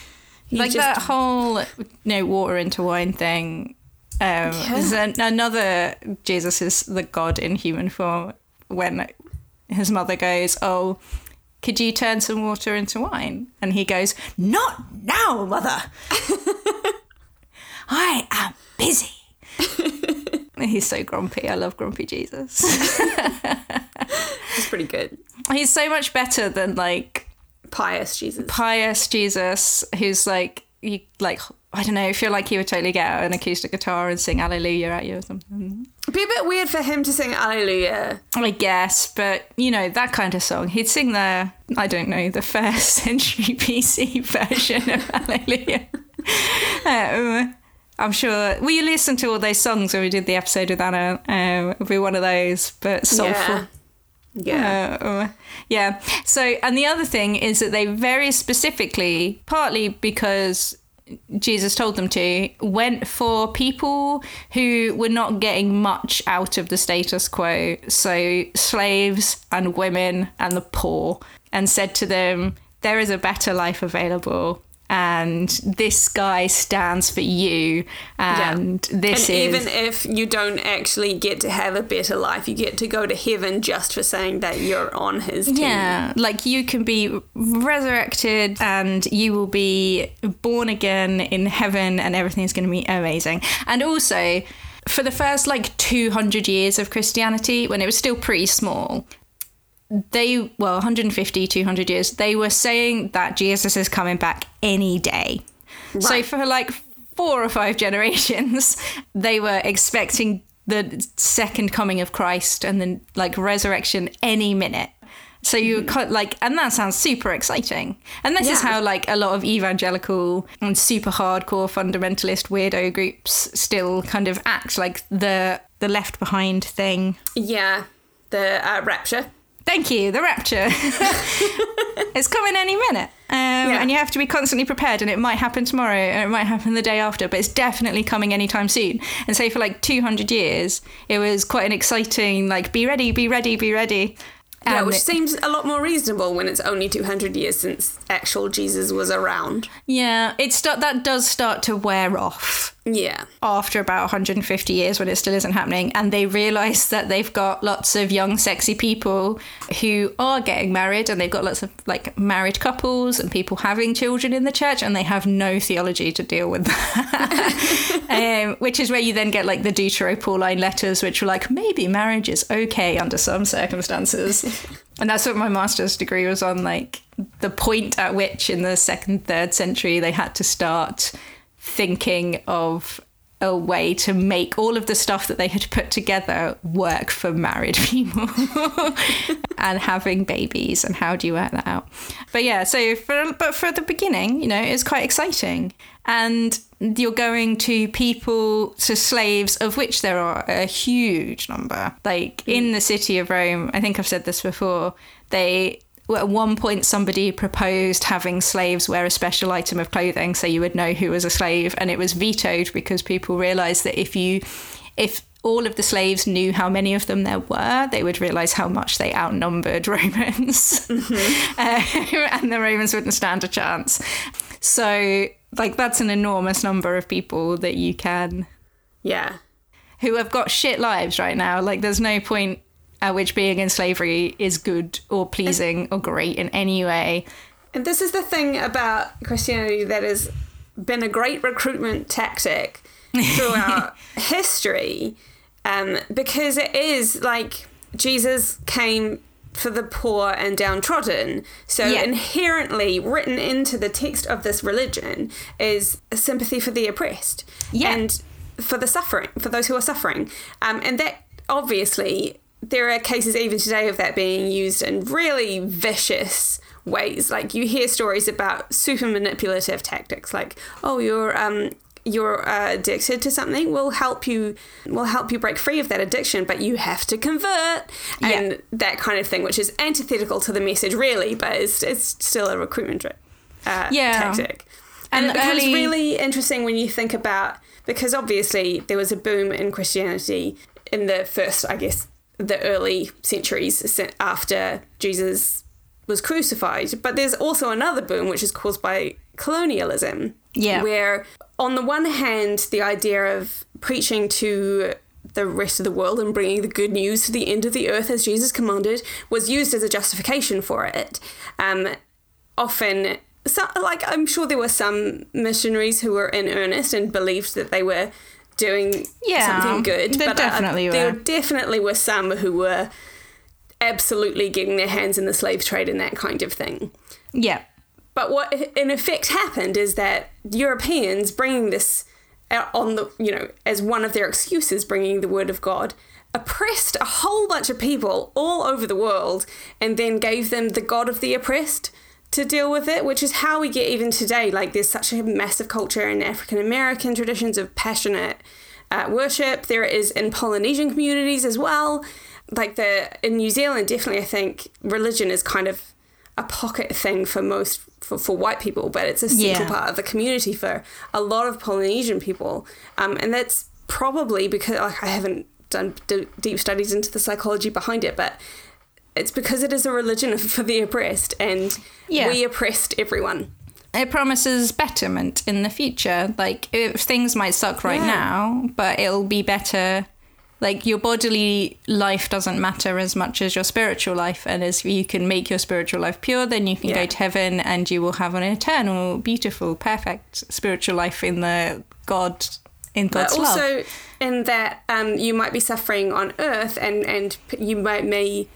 [SPEAKER 1] like
[SPEAKER 2] just...
[SPEAKER 1] that whole you know, water into wine thing. Um, yeah. There's an, another Jesus is the God in human form when his mother goes, "Oh, could you turn some water into wine?" And he goes, "Not now, mother. I am busy." He's so grumpy. I love grumpy Jesus.
[SPEAKER 2] He's pretty good.
[SPEAKER 1] He's so much better than like
[SPEAKER 2] pious Jesus.
[SPEAKER 1] Pious Jesus, who's like you like I don't know, I feel like he would totally get out an acoustic guitar and sing Alleluia at you or something.
[SPEAKER 2] It'd be a bit weird for him to sing Alleluia.
[SPEAKER 1] I guess, but you know, that kind of song. He'd sing the, I don't know, the first century BC version of Alleluia. um, I'm sure we listened to all those songs when we did the episode with Anna. Um, it'll be one of those, but soulful.
[SPEAKER 2] Yeah.
[SPEAKER 1] Yeah. Uh, yeah. So, and the other thing is that they very specifically, partly because Jesus told them to, went for people who were not getting much out of the status quo. So, slaves and women and the poor, and said to them, There is a better life available. And this guy stands for you, and this
[SPEAKER 2] and
[SPEAKER 1] is
[SPEAKER 2] even if you don't actually get to have a better life, you get to go to heaven just for saying that you're on his team.
[SPEAKER 1] Yeah, like you can be resurrected and you will be born again in heaven and everything's going to be amazing. And also, for the first like 200 years of Christianity, when it was still pretty small, they, well, 150, 200 years, they were saying that Jesus is coming back any day. So for like four or five generations, they were expecting the second coming of Christ and then like resurrection any minute. So you cut like, and that sounds super exciting. And this is how like a lot of evangelical and super hardcore fundamentalist weirdo groups still kind of act like the the left behind thing.
[SPEAKER 2] Yeah, the uh, rapture.
[SPEAKER 1] Thank you, the rapture. it's coming any minute. Um, And you have to be constantly prepared, and it might happen tomorrow, and it might happen the day after, but it's definitely coming anytime soon. And so, for like 200 years, it was quite an exciting, like, be ready, be ready, be ready.
[SPEAKER 2] Yeah, which
[SPEAKER 1] it-
[SPEAKER 2] seems a lot more reasonable when it's only 200 years since actual Jesus was around.
[SPEAKER 1] yeah, it start, that does start to wear off.
[SPEAKER 2] Yeah.
[SPEAKER 1] after about 150 years when it still isn't happening and they realize that they've got lots of young sexy people who are getting married and they've got lots of like married couples and people having children in the church and they have no theology to deal with that um, which is where you then get like the deutero-pauline letters which were like maybe marriage is okay under some circumstances and that's what my master's degree was on like the point at which in the second third century they had to start thinking of a way to make all of the stuff that they had put together work for married people and having babies and how do you work that out. But yeah so for but for the beginning you know it's quite exciting. And you're going to people to slaves of which there are a huge number. Like in mm. the city of rome i think i've said this before they at one point somebody proposed having slaves wear a special item of clothing so you would know who was a slave and it was vetoed because people realized that if you if all of the slaves knew how many of them there were they would realize how much they outnumbered romans Uh, and the romans wouldn't stand a chance so like that's an enormous number of people that you can
[SPEAKER 2] Yeah.
[SPEAKER 1] who have got shit lives right now. Like, there's no point at which being in slavery is good or pleasing or great in any way.
[SPEAKER 2] And this is the thing about Christianity that has been a great recruitment tactic throughout history, um, because it is like Jesus came for the poor and downtrodden. So
[SPEAKER 1] Yeah.
[SPEAKER 2] inherently written into the text of this religion is a sympathy for the oppressed
[SPEAKER 1] Yeah.
[SPEAKER 2] and for the suffering, for those who are suffering. Um, and that obviously there are cases even today of that being used in really vicious ways. Like you hear stories about super manipulative tactics, like oh you're um you're uh, addicted to something. We'll help you. We'll help you break free of that addiction, but you have to convert and
[SPEAKER 1] Yeah.
[SPEAKER 2] that kind of thing, which is antithetical to the message, really, but it's it's still a recruitment uh,
[SPEAKER 1] Yeah.
[SPEAKER 2] tactic. And,
[SPEAKER 1] And
[SPEAKER 2] it becomes
[SPEAKER 1] early-
[SPEAKER 2] really interesting when you think about because obviously there was a boom in Christianity in the first, I guess, the early centuries after Jesus was crucified. But there's also another boom which is caused by colonialism.
[SPEAKER 1] Yeah.
[SPEAKER 2] Where on the one hand, the idea of preaching to the rest of the world and bringing the good news to the end of the earth as Jesus commanded was used as a justification for it. Um, often, so, like I'm sure there were some missionaries who were in earnest and believed that they were doing
[SPEAKER 1] Yeah,
[SPEAKER 2] something good.
[SPEAKER 1] there
[SPEAKER 2] but uh,
[SPEAKER 1] definitely
[SPEAKER 2] there
[SPEAKER 1] were.
[SPEAKER 2] definitely were some who were absolutely getting their hands in the slave trade and that kind of thing.
[SPEAKER 1] Yeah.
[SPEAKER 2] But what in effect happened is that Europeans bringing this on the, you know, as one of their excuses, bringing the word of God, oppressed a whole bunch of people all over the world and then gave them the God of the oppressed to deal with it, which is how we get even today. Like, there's such a massive culture in African American traditions of passionate uh, worship. There is in Polynesian communities as well. Like, the in New Zealand, definitely, I think religion is kind of a pocket thing for most for, for white people, but it's a central
[SPEAKER 1] Yeah.
[SPEAKER 2] part of the community for a lot of Polynesian people, um, and that's probably because like I haven't done d- deep studies into the psychology behind it, but it's because it is a religion for the oppressed, and
[SPEAKER 1] Yeah.
[SPEAKER 2] we oppressed everyone
[SPEAKER 1] it promises betterment in the future. Like if things might suck right
[SPEAKER 2] Yeah.
[SPEAKER 1] now, but it'll be better. Like your bodily life doesn't matter as much as your spiritual life, and as you can make your spiritual life pure, then you can
[SPEAKER 2] Yeah.
[SPEAKER 1] go to heaven, and you will have an eternal, beautiful, perfect spiritual life in the God in
[SPEAKER 2] But
[SPEAKER 1] God's love.
[SPEAKER 2] also in that um, you might be suffering on earth and and you might may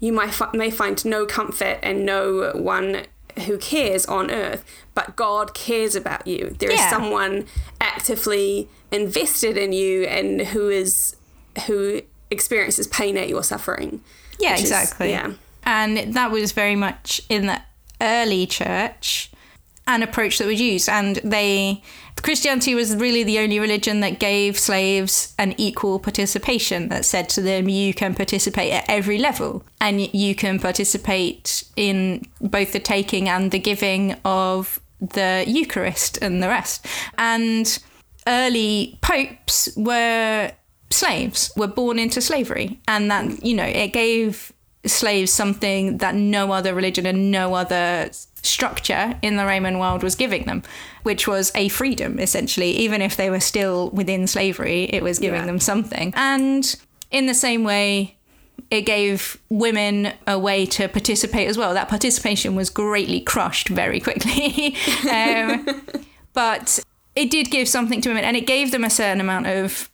[SPEAKER 2] you might may find no comfort and no one who cares on earth but god cares about you There is
[SPEAKER 1] Yeah.
[SPEAKER 2] someone actively invested in you and who is who experiences pain at your suffering
[SPEAKER 1] Yeah,
[SPEAKER 2] which is-
[SPEAKER 1] exactly.
[SPEAKER 2] yeah
[SPEAKER 1] And that was very much in the early church an approach that was used. And they Christianity was really the only religion that gave slaves an equal participation that said to them you can participate at every level and you can participate in both the taking and the giving of the Eucharist and the rest. And early popes were slaves, were born into slavery. And that, you know, it gave slaves something that no other religion and no other structure in the Roman world was giving them, which was a freedom, essentially. Even if they were still within slavery, it was giving
[SPEAKER 2] Yeah.
[SPEAKER 1] them something. And in the same way, it gave women a way to participate as well. That participation was greatly crushed very quickly. um, but it did give something to women and it gave them a certain amount of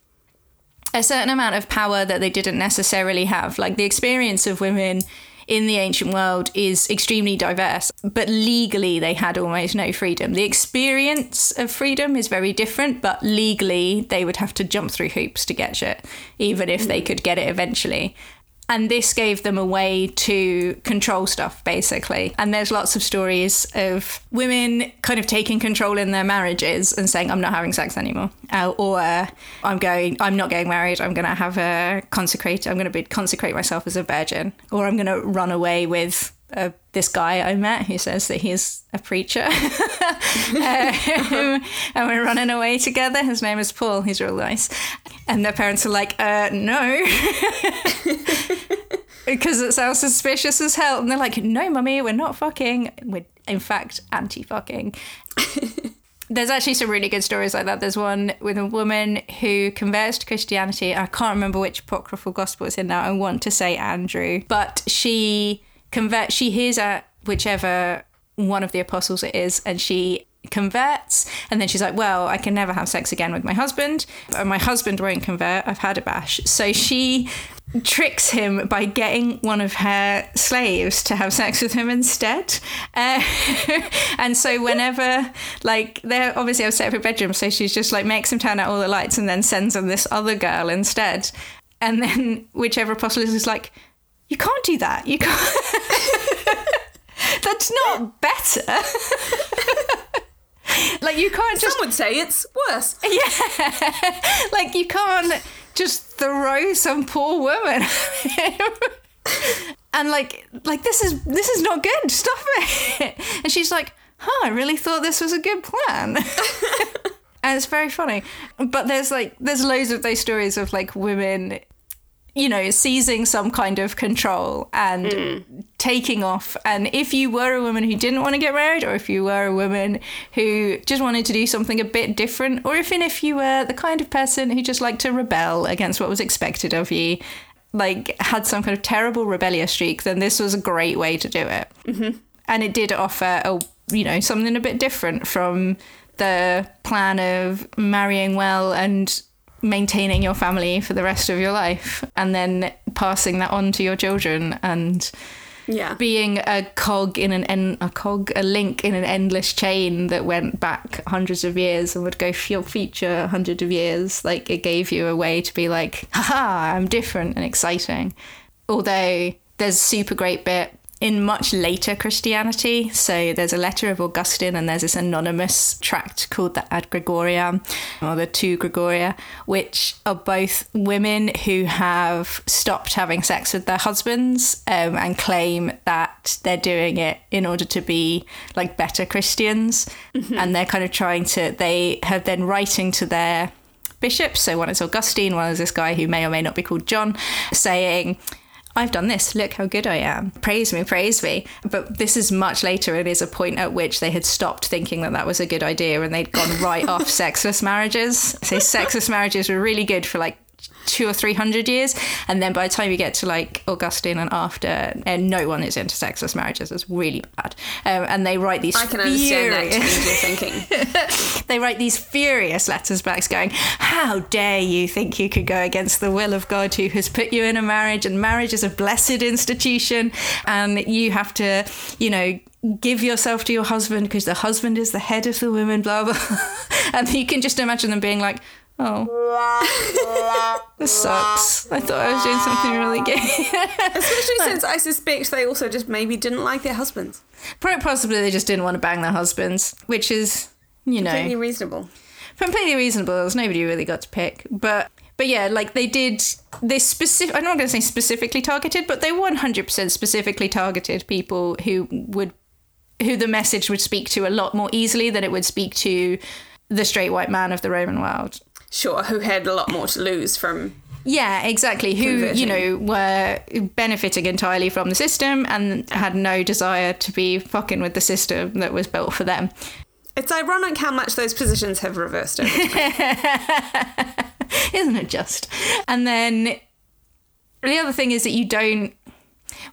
[SPEAKER 1] a certain amount of power that they didn't necessarily have. Like the experience of women in the ancient world is extremely diverse, but legally they had almost no freedom. The experience of freedom is very different, but legally they would have to jump through hoops to get shit, even if they mm. could get it eventually. And this gave them a way to control stuff, basically. And there's lots of stories of women kind of taking control in their marriages and saying, "I'm not having sex anymore," uh, or uh, "I'm going, I'm not getting married. I'm going to have a consecrate. I'm going to be consecrate myself as a virgin, or I'm going to run away with." Uh, this guy I met who says that he's a preacher. um, and we're running away together. His name is Paul. He's real nice. And their parents are like, uh, no. because it sounds suspicious as hell. And they're like, no, mummy, we're not fucking. We're, in fact, anti fucking. There's actually some really good stories like that. There's one with a woman who converts to Christianity. I can't remember which apocryphal gospel it's in now. I want to say Andrew, but she converts. She hears at whichever one of the apostles it is, and she converts and then she's like well i can never have sex again with my husband and my husband won't convert. I've had a bash. So she tricks him by getting one of her slaves to have sex with him instead. Uh, and so whenever like they're obviously have separate bedrooms so she's just like makes him turn out all the lights and then sends him this other girl instead. And then whichever apostle is like you can't do that. You can't that's not better. Like you can't just
[SPEAKER 2] some would say it's worse.
[SPEAKER 1] Yeah. Like you can't just throw some poor woman and like like this is this is not good. Stop it. And she's like huh i really thought this was a good plan. And it's very funny. But there's like there's loads of those stories of like women you know seizing some kind of control and taking off. And if you were a woman who didn't want to get married or if you were a woman who just wanted to do something a bit different or even if you were the kind of person who just liked to rebel against what was expected of you like had some kind of terrible rebellious streak then this was a great way to do it. Mm-hmm. and it did offer a you know something a bit different from the plan of marrying well and maintaining your family for the rest of your life and then passing that on to your children and
[SPEAKER 2] yeah.
[SPEAKER 1] being a cog in an en- a cog a link in an endless chain that went back hundreds of years and would go f- feature hundreds of years. Like it gave you a way to be like haha i'm different and exciting. Although there's a super great bit in much later Christianity. So there's a letter of Augustine, and there's this anonymous tract called the Ad Gregoria, or the Two Gregoria, which are both women who have stopped having sex with their husbands um, and claim that they're doing it in order to be like better Christians. And they're kind of trying to, they have then writing to their bishops. So one is Augustine, one is this guy who may or may not be called John, saying, I've done this. Look how good I am. Praise me, praise me. But this is much later. It is a point at which they had stopped thinking that that was a good idea and they'd gone right off sexless marriages. So sexless marriages were really good for like two or three hundred years, and then by the time you get to like Augustine and after, and no one is into sexless marriages. It's really bad, um, and they write these.
[SPEAKER 2] I can understand that
[SPEAKER 1] furious-
[SPEAKER 2] thinking.
[SPEAKER 1] they write these furious letters back going, How dare you think you could go against the will of God who has put you in a marriage? And marriage is a blessed institution, and you have to, you know, give yourself to your husband because the husband is the head of the woman, blah, blah. and you can just imagine them being like, Oh, this sucks. I thought I was doing something really gay.
[SPEAKER 2] Especially since I suspect they also just maybe didn't like their husbands.
[SPEAKER 1] Possibly they just didn't want to bang their husbands, which is, you know.
[SPEAKER 2] Completely reasonable.
[SPEAKER 1] completely reasonable. There's nobody really got to pick, but but yeah, like they did this specific. I'm not going to say specifically targeted, but they 100% specifically targeted people who would who the message would speak to a lot more easily than it would speak to the straight white man of the Roman world.
[SPEAKER 2] Sure, who had a lot more to lose from.
[SPEAKER 1] Yeah, exactly. Who you know were benefiting entirely from the system and had no desire to be fucking with the system that was built for them.
[SPEAKER 2] It's ironic how much those positions have reversed over
[SPEAKER 1] isn't it just? And then the other thing is that you don't.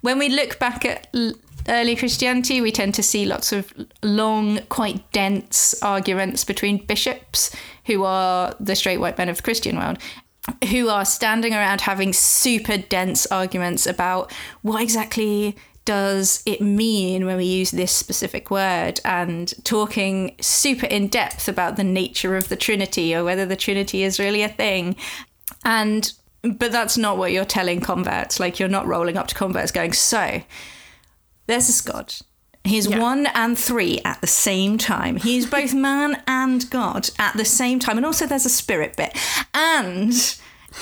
[SPEAKER 1] When we look back at early Christianity, we tend to see lots of long, quite dense arguments between bishops, who are the straight white men of the Christian world, who are standing around having super dense arguments about what exactly does it mean when we use this specific word and talking super in depth about the nature of the trinity or whether the trinity is really a thing. And but that's not what you're telling converts. Like you're not rolling up to converts going so there's this god he's
[SPEAKER 2] Yeah.
[SPEAKER 1] one and three at the same time he's both man and god at the same time and also there's a spirit bit and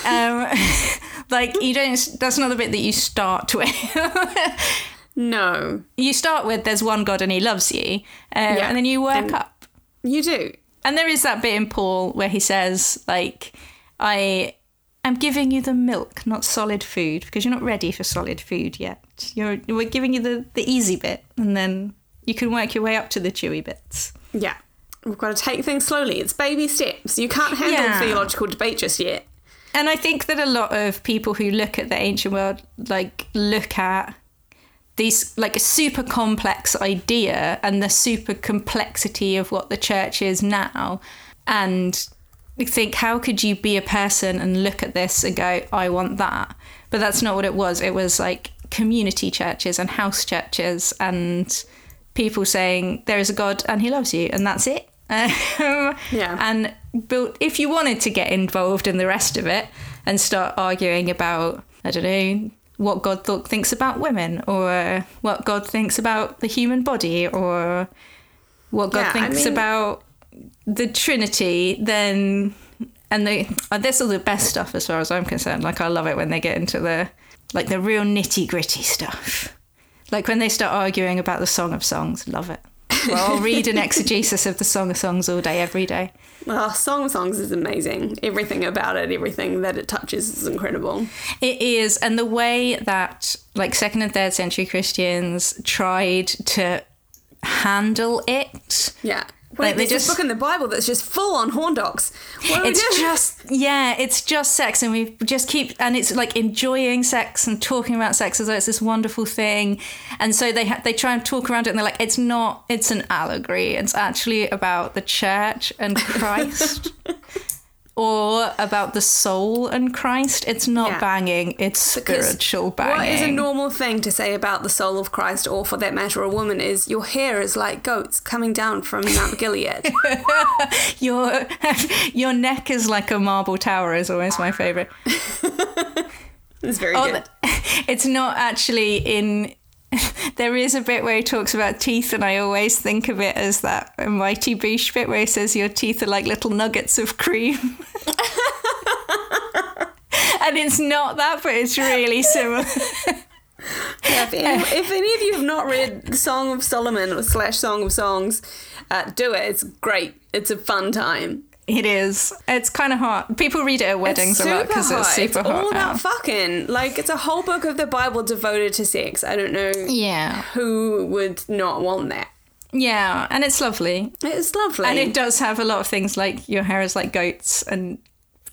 [SPEAKER 1] um, like you don't that's not the bit that you start with
[SPEAKER 2] no,
[SPEAKER 1] you start with there's one god and he loves you uh,
[SPEAKER 2] Yeah.
[SPEAKER 1] and then you work
[SPEAKER 2] And-
[SPEAKER 1] up
[SPEAKER 2] you do.
[SPEAKER 1] and there is that bit in paul where he says like i am giving you the milk not solid food because you're not ready for solid food yet you're we're giving you the the easy bit and then you can work your way up to the chewy bits
[SPEAKER 2] Yeah. We've got to take things slowly. It's baby steps. You can't handle
[SPEAKER 1] Yeah.
[SPEAKER 2] theological debate just yet.
[SPEAKER 1] And I think that a lot of people who look at the ancient world like look at these like a super complex idea and the super complexity of what the church is now and think how could you be a person and look at this and go I want that? But that's not what it was. It was like community churches and house churches and people saying there is a god and he loves you and that's it.
[SPEAKER 2] Yeah.
[SPEAKER 1] and but if you wanted to get involved in the rest of it and start arguing about I don't know what God th- thinks about women or what God thinks about the human body or what God
[SPEAKER 2] Yeah, I
[SPEAKER 1] thinks
[SPEAKER 2] mean-
[SPEAKER 1] about the Trinity, then and the uh, this is the best stuff as far as I'm concerned. Like I love it when they get into the like the real nitty gritty stuff. Like when they start arguing about the Song of Songs, love it. Well, I'll read an exegesis of the Song of Songs all day, every day.
[SPEAKER 2] Oh, Song of Songs is amazing. Everything about it, everything that it touches is incredible.
[SPEAKER 1] It is, and the way that like second and third century Christians tried to handle it.
[SPEAKER 2] Yeah. Wait,
[SPEAKER 1] Like,
[SPEAKER 2] there's this book in the Bible that's just full on horn dogs.
[SPEAKER 1] It's
[SPEAKER 2] do?
[SPEAKER 1] just yeah, it's just sex, and we just keep and it's like enjoying sex and talking about sex as though it's this wonderful thing, and so they ha- they try and talk around it, and they're like, it's not, it's an allegory. It's actually about the church and Christ. Or about the soul and Christ. It's not
[SPEAKER 2] Yeah.
[SPEAKER 1] banging. It's
[SPEAKER 2] Because
[SPEAKER 1] spiritual banging.
[SPEAKER 2] What is a normal thing to say about the soul of Christ, or for that matter, a woman, is your hair is like goats coming down from Mount Gilead.
[SPEAKER 1] Your your neck is like a marble tower is always my favorite.
[SPEAKER 2] It's very
[SPEAKER 1] Oh,
[SPEAKER 2] good.
[SPEAKER 1] it's not actually in. There is a bit where he talks about teeth, and I always think of it as that mighty boosh bit where he says your teeth are like little nuggets of cream. and it's not that, but it's really similar.
[SPEAKER 2] Yeah, if, any, if any of you have not read the Song of Solomon or slash Song of Songs, uh, do it. It's great. It's a fun time.
[SPEAKER 1] It is. It's kind of hot. People read it at weddings a lot because it's super
[SPEAKER 2] it's
[SPEAKER 1] hot.
[SPEAKER 2] all
[SPEAKER 1] now.
[SPEAKER 2] about fucking. Like it's a whole book of the Bible devoted to sex. I don't know
[SPEAKER 1] yeah,
[SPEAKER 2] who would not want that.
[SPEAKER 1] yeah, and it's lovely,
[SPEAKER 2] It's lovely.
[SPEAKER 1] and it does have a lot of things like your hair is like goats and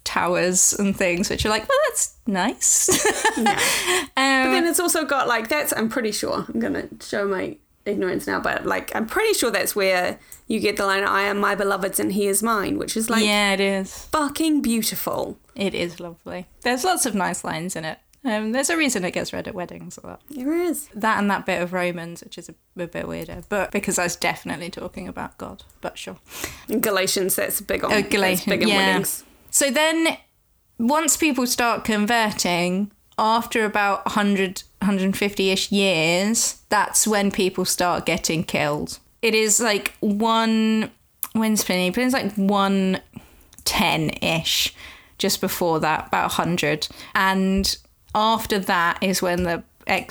[SPEAKER 1] towers and things, which are like, well, that's nice.
[SPEAKER 2] But
[SPEAKER 1] um,
[SPEAKER 2] then it's also got like that's. I'm pretty sure. I'm gonna show my ignorance now, but like I'm pretty sure that's where you get the line "I am my beloved's and he is mine," which is like
[SPEAKER 1] yeah, it is.
[SPEAKER 2] fucking beautiful.
[SPEAKER 1] It is lovely. There's lots of nice lines in it. Um, there's a reason it gets read at weddings a lot.
[SPEAKER 2] There is.
[SPEAKER 1] That and that bit of Romans, which is a, a bit weirder, but because I was definitely talking about God. But sure.
[SPEAKER 2] Galatians, that's big on.
[SPEAKER 1] Oh, Galatians,
[SPEAKER 2] big on
[SPEAKER 1] yeah.
[SPEAKER 2] weddings.
[SPEAKER 1] So then, once people start converting, after about 100, 150 ish years, that's when people start getting killed. It is like one, when's Pliny? Pliny's like 110 ish, just before that, about 100. And after that is when the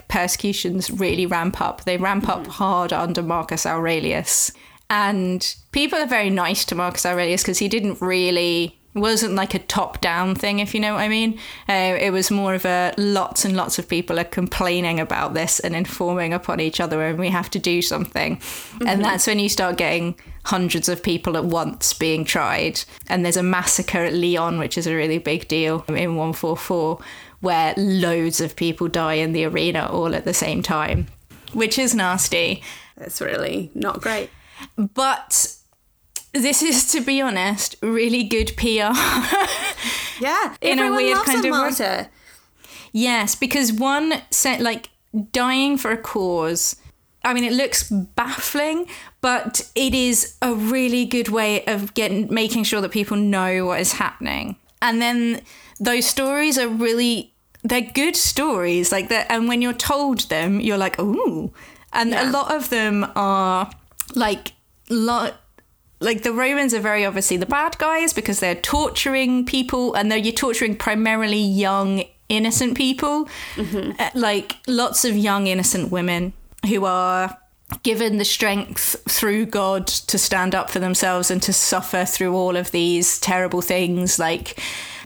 [SPEAKER 1] persecutions really ramp up. They ramp up mm-hmm. hard under Marcus Aurelius. And people are very nice to Marcus Aurelius because he didn't really wasn't like a top down thing if you know what i mean. Uh, it was more of a lots and lots of people are complaining about this and informing upon each other and we have to do something. And that's when you start getting hundreds of people at once being tried. And there's a massacre at lyon which is a really big deal in 144 where loads of people die in the arena all at the same time which is nasty.
[SPEAKER 2] That's really not great.
[SPEAKER 1] but this is, to be honest, really good PR.
[SPEAKER 2] Yeah,
[SPEAKER 1] In a weird
[SPEAKER 2] loves
[SPEAKER 1] kind
[SPEAKER 2] a
[SPEAKER 1] of way.
[SPEAKER 2] martyr.
[SPEAKER 1] yes, because one said like dying for a cause. I mean, it looks baffling, but it is a really good way of getting making sure that people know what is happening. And then those stories are really they're good stories like that and when you're told them you're like ooh and a lot of them are like lot like the Romans are very obviously the bad guys because they're torturing people and they're you're torturing primarily young innocent people Uh, like lots of young innocent women who are given the strength through God to stand up for themselves and to suffer through all of these terrible things. Like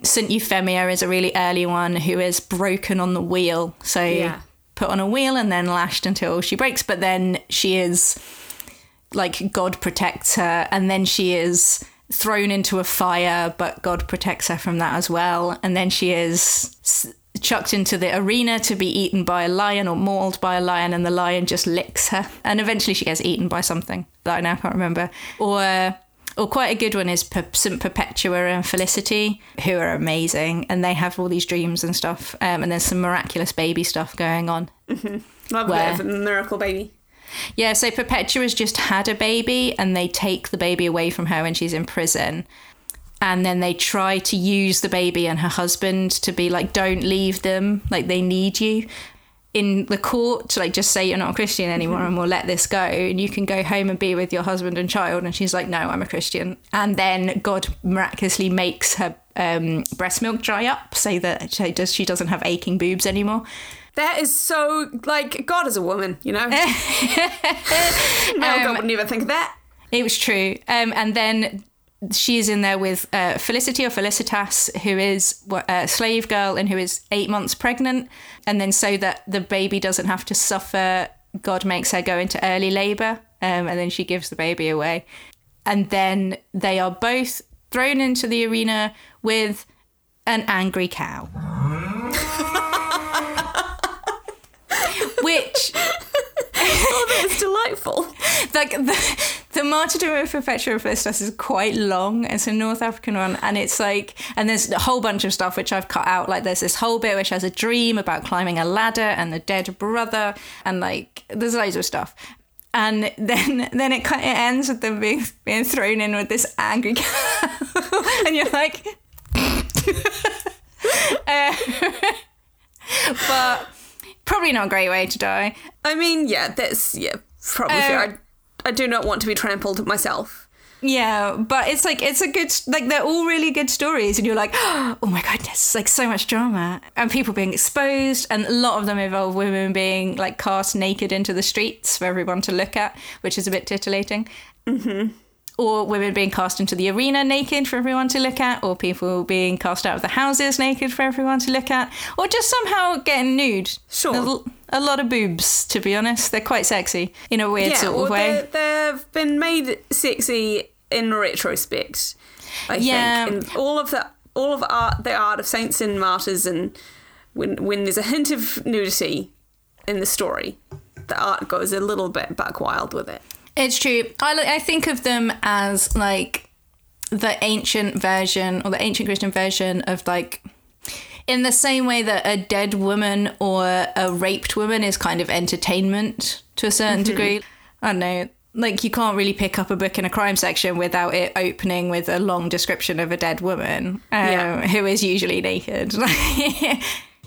[SPEAKER 1] St Euphemia is a really early one who is broken on the wheel. So
[SPEAKER 2] Yeah.
[SPEAKER 1] put on a wheel and then lashed until she breaks but then she is like God protects her, and then she is thrown into a fire, but God protects her from that as well. And then she is s- chucked into the arena to be eaten by a lion or mauled by a lion, and the lion just licks her. And eventually she gets eaten by something that I now can't remember. Or or quite a good one is Per- St. Perpetua and Felicity, who are amazing, and they have all these dreams and stuff. Um, and there's some miraculous baby stuff going on.
[SPEAKER 2] Love
[SPEAKER 1] Where?
[SPEAKER 2] a bit of a miracle baby.
[SPEAKER 1] Yeah, so Perpetua's just had a baby and they take the baby away from her when she's in prison. And then they try to use the baby and her husband to be like, don't leave them, like they need you. In the court, to like just say you're not a Christian anymore and we'll let this go and you can go home and be with your husband and child. And she's like, no, I'm a Christian. And then God miraculously makes her um, breast milk dry up so that she, does, she doesn't have aching boobs anymore.
[SPEAKER 2] That is so like God is a woman, you know. Male God would never think of that.
[SPEAKER 1] It was true. Um, and then she is in there with uh, Felicity or Felicitas, who is a slave girl and who is eight months pregnant. And then so that the baby doesn't have to suffer, God makes her go into early labor. Um, and then she gives the baby away. And then they are both thrown into the arena with an angry cow. Which
[SPEAKER 2] Oh, that's delightful.
[SPEAKER 1] like the, the martyrdom of Perpetua Felicitas is quite long. It's a North African one, and it's like, and there's a whole bunch of stuff which I've cut out. Like there's this whole bit which has a dream about climbing a ladder and a dead brother, and like there's loads of stuff. And then then it kind of ends with them being being thrown in with this angry cow, and you're like. Uh, but probably not a great way to die.
[SPEAKER 2] I mean, yeah, that's yeah, probably
[SPEAKER 1] Uh,
[SPEAKER 2] fair. I, I do not want to be trampled myself.
[SPEAKER 1] Yeah, but it's like it's a good like they're all really good stories, and you're like, oh my goodness, like so much drama and people being exposed, and a lot of them involve women being like cast naked into the streets for everyone to look at, which is a bit titillating. Mm-hmm. Or women being cast into the arena naked for everyone to look at, or people being cast out of the houses naked for everyone to look at, or just somehow getting nude.
[SPEAKER 2] Sure.
[SPEAKER 1] A, a lot of boobs, to be honest. They're quite sexy in a weird
[SPEAKER 2] yeah,
[SPEAKER 1] sort of way.
[SPEAKER 2] they- they've been made sexy in retrospect. I
[SPEAKER 1] Yeah.
[SPEAKER 2] think, and all of the all of art, the art of saints and martyrs, and when when there's a hint of nudity in the story, the art goes a little bit back wild with it.
[SPEAKER 1] It's true. I, I think of them as like the ancient version or the ancient Christian version of like, in the same way that a dead woman or a raped woman is kind of entertainment to a certain degree. I don't know. Like, you can't really pick up a book in a crime section without it opening with a long description of a dead woman um,
[SPEAKER 2] Yeah.
[SPEAKER 1] who is usually naked.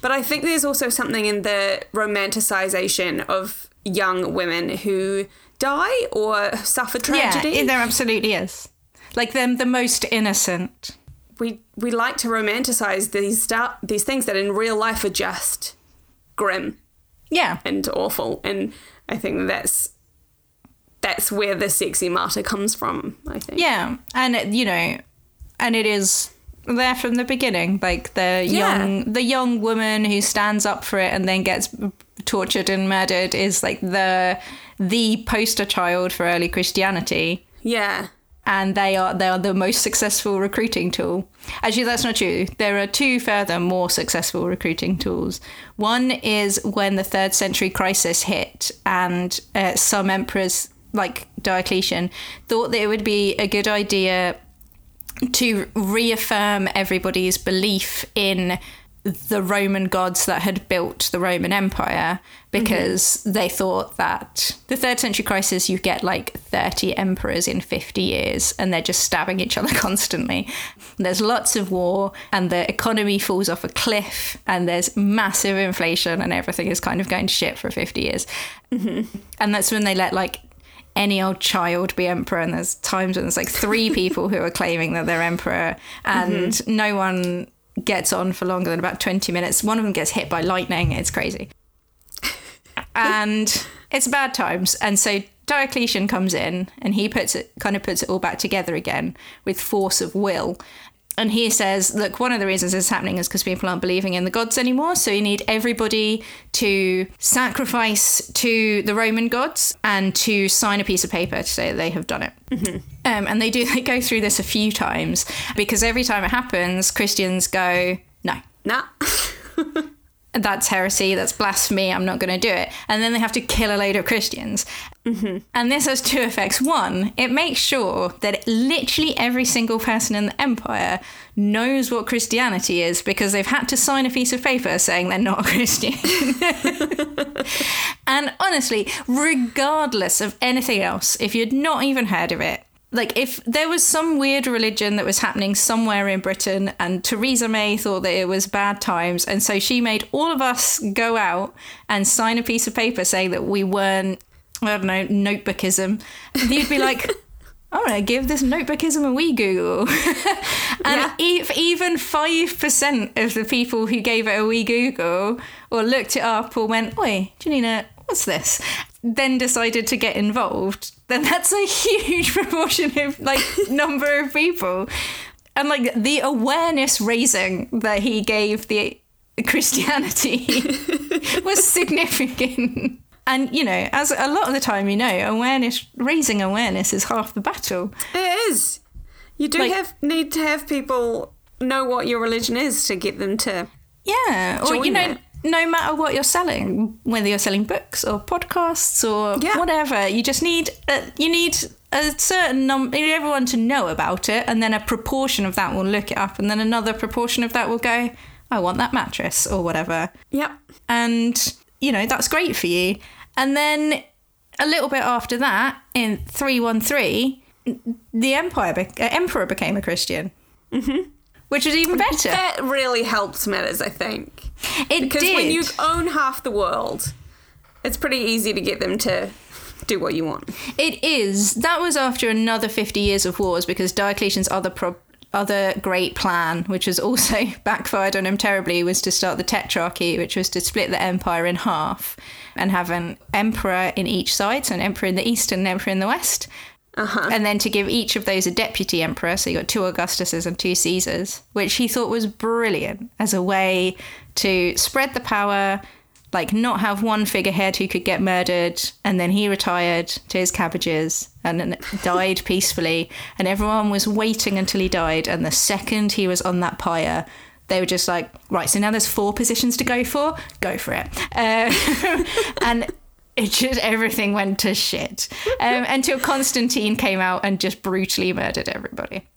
[SPEAKER 2] But I think there's also something in the romanticization of young women who die or suffer tragedy.
[SPEAKER 1] yeah, there absolutely is. Like, them the most innocent.
[SPEAKER 2] we we like to romanticize these sta- these things that in real life are just grim
[SPEAKER 1] Yeah.
[SPEAKER 2] and awful, and I think that's that's where the sexy martyr comes from. I think.
[SPEAKER 1] Yeah, and it- you know, and it is there from the beginning. Like the
[SPEAKER 2] Yeah.
[SPEAKER 1] young, the young woman who stands up for it and then gets tortured and murdered is like the the poster child for early Christianity.
[SPEAKER 2] Yeah.
[SPEAKER 1] And they are they are the most successful recruiting tool. Actually, that's not true. There are two further more successful recruiting tools. One is when the third century crisis hit, and uh, some emperors like Diocletian thought that it would be a good idea to reaffirm everybody's belief in the Roman gods that had built the Roman Empire mhm. because they thought that the third century crisis, you get like 30 emperors in 50 years and they're just stabbing each other constantly. There's lots of war and the economy falls off a cliff and there's massive inflation and everything is kind of going to shit for 50 years. Mm-hmm. And that's when they let like any old child be emperor and there's times when there's like three people who are claiming that they're emperor and mm-hmm. no one gets on for longer than about 20 minutes. One of them gets hit by lightning. It's crazy. And it's bad times. And so diocletian comes in and he puts it kind of puts it all back together again with force of will and he says, look, one of the reasons this is happening is because people aren't believing in the gods anymore. So you need everybody to sacrifice to the Roman gods and to sign a piece of paper to say they have done it. Um, and they do, they go through this a few times because every time it happens, Christians go, no,
[SPEAKER 2] Nah.
[SPEAKER 1] that's heresy, that's blasphemy, I'm not going to do it. And then they have to kill a load of Christians. Mm-hmm. And this has two effects. One, it makes sure that literally every single person in the empire knows what Christianity is because they've had to sign a piece of paper saying they're not a Christian. and honestly, regardless of anything else, if you'd not even heard of it, like if there was some weird religion that was happening somewhere in Britain and Theresa May thought that it was bad times and so she made all of us go out and sign a piece of paper saying that we weren't I don't know notebookism you'd be like I'm gonna give this notebookism a wee Google and
[SPEAKER 2] Yeah.
[SPEAKER 1] if even 5% of the people who gave it a wee Google or looked it up or went oi Janina what's this then decided to get involved then that's a huge proportion of like number of people and like the awareness raising that he gave the christianity was significant and you know as a lot of the time you know awareness raising awareness is half the battle
[SPEAKER 2] It is. You do
[SPEAKER 1] Like-
[SPEAKER 2] have need to have people know what your religion is to get them to.
[SPEAKER 1] Yeah, or you know,
[SPEAKER 2] it.
[SPEAKER 1] No matter what you're selling, whether you're selling books or podcasts or
[SPEAKER 2] Yeah.
[SPEAKER 1] whatever, you just need a, you need a certain number. You need everyone to know about it, and then a proportion of that will look it up, and then another proportion of that will go, "I want that mattress" or whatever,
[SPEAKER 2] Yep.
[SPEAKER 1] and you know that's great for you. And then a little bit after that, in three one three, the empire be- uh, emperor became a Christian. Mm-hmm. Which was even better.
[SPEAKER 2] That really helps matters, I think.
[SPEAKER 1] It
[SPEAKER 2] Because
[SPEAKER 1] did.
[SPEAKER 2] when you own half the world, it's pretty easy to get them to do what you want.
[SPEAKER 1] It is. That was after another 50 years of wars because Diocletian's other pro- other great plan, which was also backfired on him terribly, was to start the Tetrarchy, which was to split the empire in half and have an emperor in each side, so an emperor in the east and an emperor in the west. And then to give each of those a deputy emperor. So you got two Augustuses and two Caesars, which he thought was brilliant as a way to spread the power, like not have one figurehead who could get murdered, and then he retired to his cabbages and then died peacefully, and everyone was waiting until he died, and the second he was on that pyre. They were just like, right, so now there's four positions to go for, go for it. Uh, and it just everything went to shit um, until Constantine came out and just brutally murdered everybody.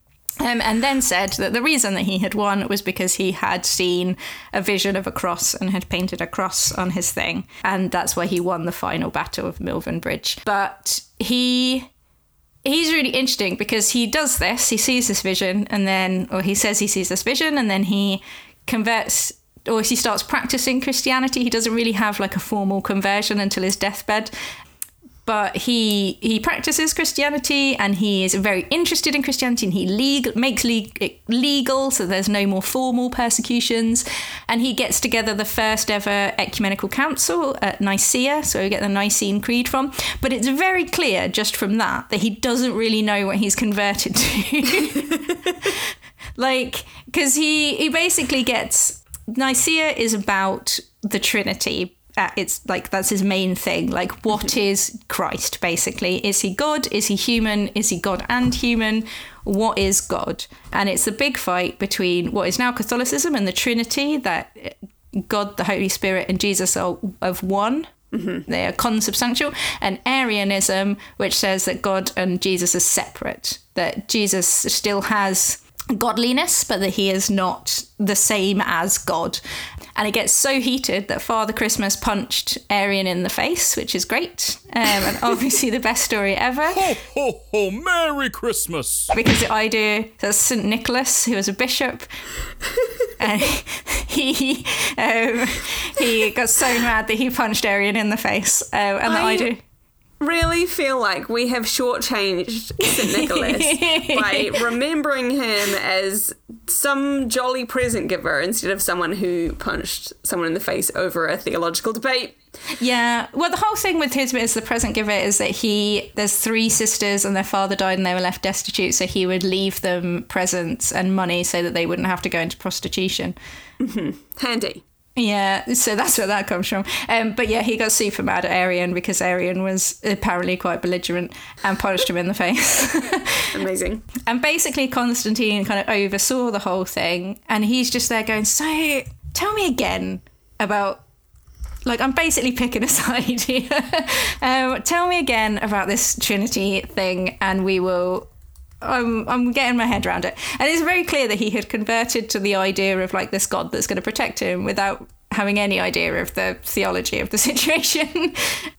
[SPEAKER 1] Um, and then said that the reason that he had won was because he had seen a vision of a cross and had painted a cross on his thing. And that's why he won the final battle of Milvian Bridge. But he he's really interesting because he does this, he sees this vision, and then, or he says he sees this vision, and then he converts or he starts practicing Christianity. He doesn't really have like a formal conversion until his deathbed. But he he practices Christianity and he is very interested in Christianity and he legal, makes le- legal so there's no more formal persecutions and he gets together the first ever ecumenical council at Nicaea so we get the Nicene Creed from but it's very clear just from that that he doesn't really know what he's converted to like because he he basically gets Nicaea is about the Trinity. Uh, it's like that's his main thing. Like, what is Christ basically? Is he God? Is he human? Is he God and human? What is God? And it's a big fight between what is now Catholicism and the Trinity that God, the Holy Spirit, and Jesus are of one. Mm-hmm. They are consubstantial, and Arianism, which says that God and Jesus are separate, that Jesus still has godliness, but that he is not the same as God. And it gets so heated that Father Christmas punched Arian in the face, which is great. Um, and obviously the best story ever.
[SPEAKER 3] Ho, ho, ho, Merry Christmas!
[SPEAKER 1] Because the idea that St. Nicholas, who was a bishop, and he um, he got so mad that he punched Arian in the face. Um, and the
[SPEAKER 2] I-
[SPEAKER 1] idea
[SPEAKER 2] really feel like we have shortchanged St. Nicholas by remembering him as some jolly present giver instead of someone who punched someone in the face over a theological debate.
[SPEAKER 1] Yeah. Well, the whole thing with his as the present giver is that he there's three sisters and their father died and they were left destitute, so he would leave them presents and money so that they wouldn't have to go into prostitution.
[SPEAKER 2] Handy.
[SPEAKER 1] Yeah, so that's where that comes from. Um, but yeah, he got super mad at Arian because Arian was apparently quite belligerent and punched him in the face.
[SPEAKER 2] Amazing.
[SPEAKER 1] and basically, Constantine kind of oversaw the whole thing, and he's just there going, "So, tell me again about." Like I'm basically picking a side here. um, tell me again about this Trinity thing, and we will I'm I'm getting my head around it. And it's very clear that he had converted to the idea of like this God that's going to protect him without having any idea of the theology of the situation.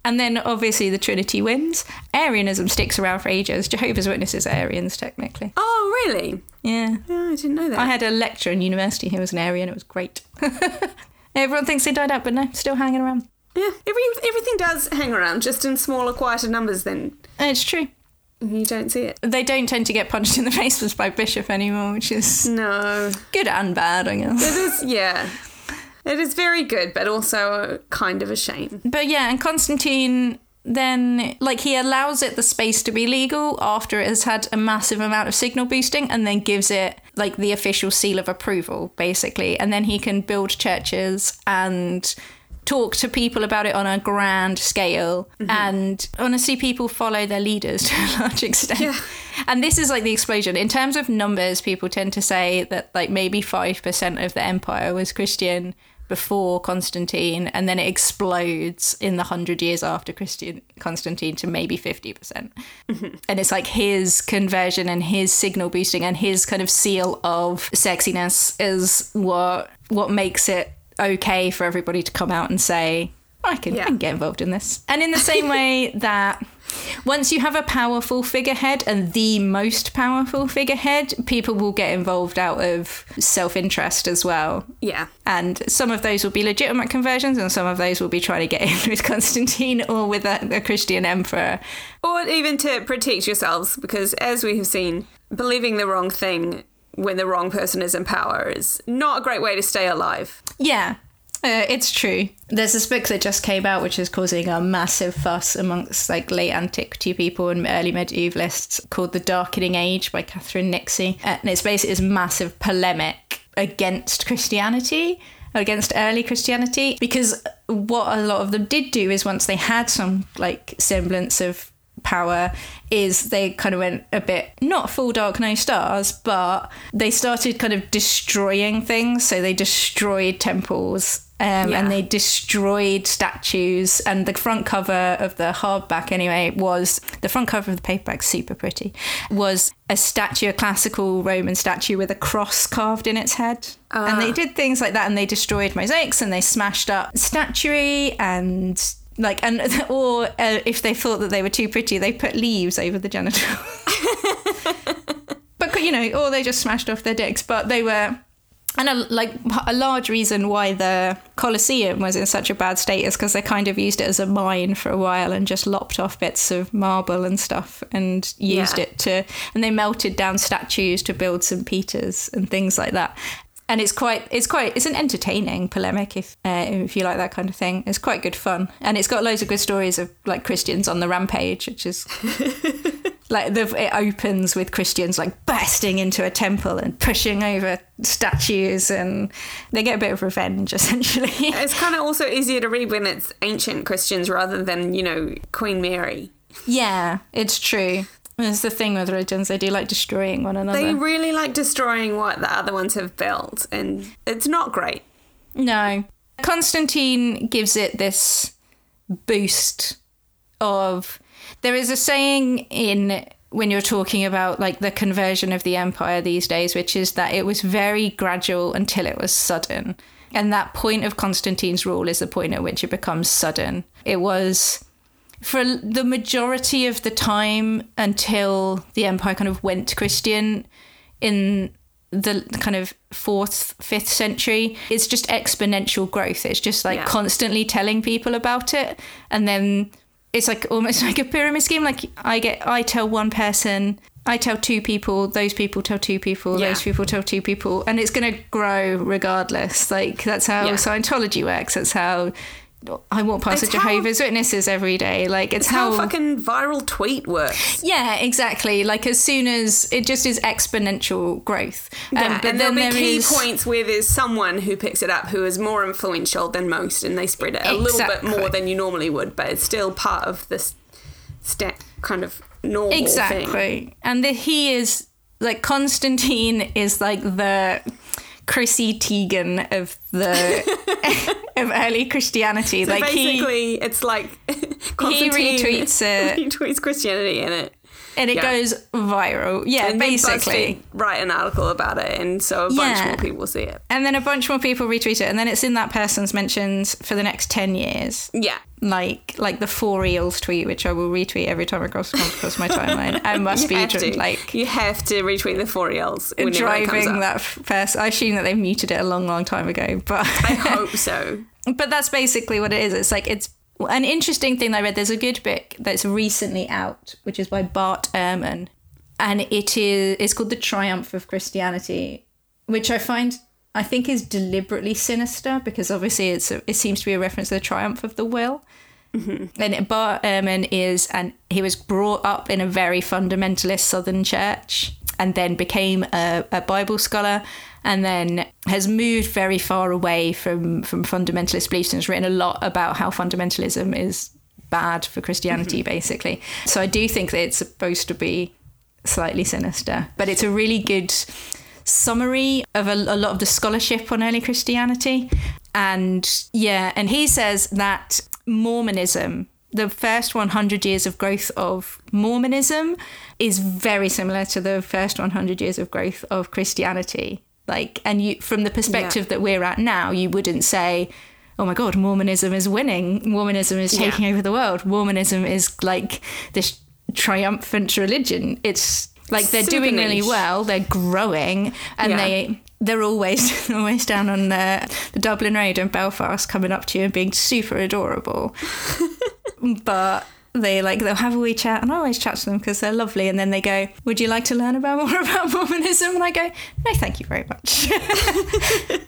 [SPEAKER 1] and then obviously the Trinity wins. Arianism sticks around for ages. Jehovah's Witnesses are Arians technically.
[SPEAKER 2] Oh, really?
[SPEAKER 1] Yeah.
[SPEAKER 2] Oh, I didn't know that.
[SPEAKER 1] I had a lecturer in university who was an Arian. It was great. Everyone thinks they died out, but no, still hanging around.
[SPEAKER 2] yeah, every, everything does hang around, just in smaller, quieter numbers. Then
[SPEAKER 1] It's true.
[SPEAKER 2] You don't see it.
[SPEAKER 1] They don't tend to get punched in the face by Bishop anymore, which is
[SPEAKER 2] No,
[SPEAKER 1] good and bad, I guess.
[SPEAKER 2] it is. Yeah, it is very good, but also kind of a shame.
[SPEAKER 1] But yeah, and Constantine then like he allows it the space to be legal after it has had a massive amount of signal boosting and then gives it like the official seal of approval basically and then he can build churches and talk to people about it on a grand scale. Mm-hmm. And honestly people follow their leaders to a large extent.
[SPEAKER 2] Yeah.
[SPEAKER 1] and this is like the explosion. In terms of numbers people tend to say that like maybe 5% of the empire was christian before Constantine, and then it explodes in the hundred years after Christian Constantine to maybe fifty percent. Mm-hmm. And it's like his conversion and his signal boosting and his kind of seal of sexiness is what what makes it okay for everybody to come out and say, I can,
[SPEAKER 2] Yeah.
[SPEAKER 1] I can get involved in this. And in the same way that once you have a powerful figurehead and the most powerful figurehead, people will get involved out of self interest as well.
[SPEAKER 2] Yeah,
[SPEAKER 1] And some of those will be legitimate conversions, and some of those will be trying to get in with Constantine or with a, a Christian emperor.
[SPEAKER 2] or even to protect yourselves, because as we have seen, believing the wrong thing when the wrong person is in power is not a great way to stay alive.
[SPEAKER 1] Yeah. Uh, it's true. There's this book that just came out, which is causing a massive fuss amongst like late antiquity people and early medievalists, called "The Darkening Age" by Catherine Nixey, and it's basically this massive polemic against Christianity, against early Christianity, because what a lot of them did do is once they had some like semblance of power is they kind of went a bit not full dark no stars but they started kind of destroying things. So they destroyed temples um,
[SPEAKER 2] Yeah.
[SPEAKER 1] and they destroyed statues. And the front cover of the hardback anyway was the front cover of the paperback super pretty was a statue a classical roman statue with a cross carved in its head. And they did things like that and they destroyed mosaics and they smashed up statuary and like and or uh, if they thought that they were too pretty they put leaves over the genitals but you know or they just smashed off their dicks but they were and a, like a large reason why the Colosseum was in such a bad state is because they kind of used it as a mine for a while and just lopped off bits of marble and stuff and used
[SPEAKER 2] Yeah.
[SPEAKER 1] it to, and they melted down statues to build St. Peter's and things like that. And it's quite, it's quite, it's an entertaining polemic if uh, if you like that kind of thing. It's quite good fun, and it's got loads of good stories of like Christians on the rampage, which is like the, it opens with Christians like bursting into a temple and pushing over statues, and they get a bit of revenge essentially.
[SPEAKER 2] It's kind of also easier to read when it's ancient Christians rather than, you know, Queen Mary.
[SPEAKER 1] yeah, it's true. It's the thing with religions; they do like destroying one another.
[SPEAKER 2] They really like destroying what the other ones have built, and it's not great.
[SPEAKER 1] No. Constantine gives it this boost of there is a saying in when you're talking about like the conversion of the empire these days which is that it was very gradual until it was sudden and that point of Constantine's rule is the point at which it becomes sudden it was for the majority of the time until the empire kind of went Christian in the kind of fourth, fifth century, it's just exponential growth. It's just like
[SPEAKER 2] Yeah.
[SPEAKER 1] constantly telling people about it. And then it's like almost like a pyramid scheme. Like I get, I tell one person, I tell two people, those people tell two people,
[SPEAKER 2] Yeah.
[SPEAKER 1] those people tell two people, and it's going to grow regardless. Like that's how
[SPEAKER 2] Yeah.
[SPEAKER 1] Scientology works. That's how I walk past
[SPEAKER 2] It's
[SPEAKER 1] the
[SPEAKER 2] how-
[SPEAKER 1] Jehovah's Witnesses every day. Like it's,
[SPEAKER 2] It's how, fucking viral tweet works.
[SPEAKER 1] yeah, exactly. Like as soon as it just is exponential growth. Um,
[SPEAKER 2] Yeah, and there'll be
[SPEAKER 1] there
[SPEAKER 2] key
[SPEAKER 1] is-
[SPEAKER 2] points where there's someone who picks it up who is more influential than most, and they spread it a little bit more than you normally would, but it's still part of this sta- kind of normal thing.
[SPEAKER 1] Exactly. And the, he is like Constantine is like the Chrissy Teigen of the of early Christianity.
[SPEAKER 2] So
[SPEAKER 1] like he
[SPEAKER 2] basically, it's like Constantine
[SPEAKER 1] retweets it.
[SPEAKER 2] retweets Christianity in it.
[SPEAKER 1] And it
[SPEAKER 2] yeah.
[SPEAKER 1] goes viral. Yeah,
[SPEAKER 2] And
[SPEAKER 1] basically.
[SPEAKER 2] Write an article about it, and so a bunch
[SPEAKER 1] Yeah.
[SPEAKER 2] more people see it.
[SPEAKER 1] And then a bunch more people retweet it, and then it's in that person's mentions for the next ten years.
[SPEAKER 2] Yeah,
[SPEAKER 1] like like the four eels tweet, which I will retweet every time it comes comes across my timeline. I must be
[SPEAKER 2] to.
[SPEAKER 1] like
[SPEAKER 2] you have to retweet the four L's whenever
[SPEAKER 1] driving that person. I assume that they've muted it a long, long time ago, but
[SPEAKER 2] I hope so.
[SPEAKER 1] but that's basically what it is. It's like it's an interesting thing that I read. There's a good book that's recently out, which is by Bart Ehrman, and it is it's called The Triumph of Christianity, which I find I think is deliberately sinister because obviously it's a, it seems to be a reference to the triumph of the will. Mm-hmm. And Bart Ehrman is, and he was brought up in a very fundamentalist Southern church, and then became a, a Bible scholar, and then has moved very far away from from fundamentalist beliefs and has written a lot about how fundamentalism is bad for Christianity, mm-hmm. basically. So I do think that it's supposed to be slightly sinister, but it's a really good summary of a, a lot of the scholarship on early Christianity. And yeah, and he says that Mormonism, the first 100 years of growth of Mormonism, is very similar to the first 100 years of growth of Christianity. Like, and you, from the perspective that we're at now, you wouldn't say, oh my God, Mormonism is winning. Mormonism is
[SPEAKER 2] Yeah.
[SPEAKER 1] taking over the world. Mormonism is like this triumphant religion. It's like they're
[SPEAKER 2] Super
[SPEAKER 1] doing really well. They're growing, and
[SPEAKER 2] Yeah.
[SPEAKER 1] they they're always always down on the, the Dublin Road in Belfast, coming up to you and being super adorable. but they like they'll have a wee chat, and I always chat to them because they're lovely. And then they go, "Would you like to learn about more about Mormonism?" And I go, "No, thank you very much."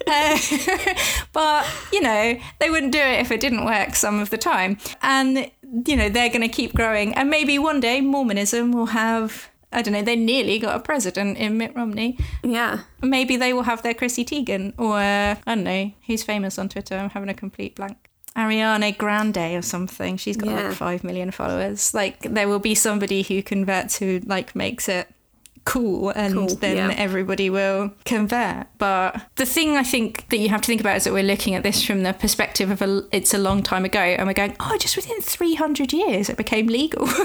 [SPEAKER 1] Uh, but you know, they wouldn't do it if it didn't work some of the time, and you know they're going to keep growing, and maybe one day Mormonism will have. I don't know. They nearly got a president in Mitt Romney.
[SPEAKER 2] Yeah.
[SPEAKER 1] Maybe they will have their Chrissy Teigen, or uh, I don't know who's famous on Twitter. I'm having a complete blank. Ariana Grande or something. She's got
[SPEAKER 2] Yeah.
[SPEAKER 1] like five million followers. Like there will be somebody who converts who like makes it cool and
[SPEAKER 2] Cool,
[SPEAKER 1] then
[SPEAKER 2] yeah.
[SPEAKER 1] everybody will convert. But the thing I think that you have to think about is that we're looking at this from the perspective of a, it's a long time ago and we're going, oh, just within 300 years it became legal.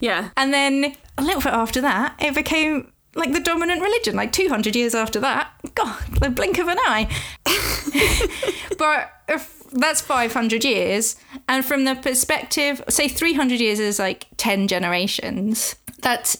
[SPEAKER 2] Yeah.
[SPEAKER 1] and then a little bit after that, it became like the dominant religion. Like 200 years after that, God, the blink of an eye. but if that's 500 years. And from the perspective, say 300 years is like 10 generations. That's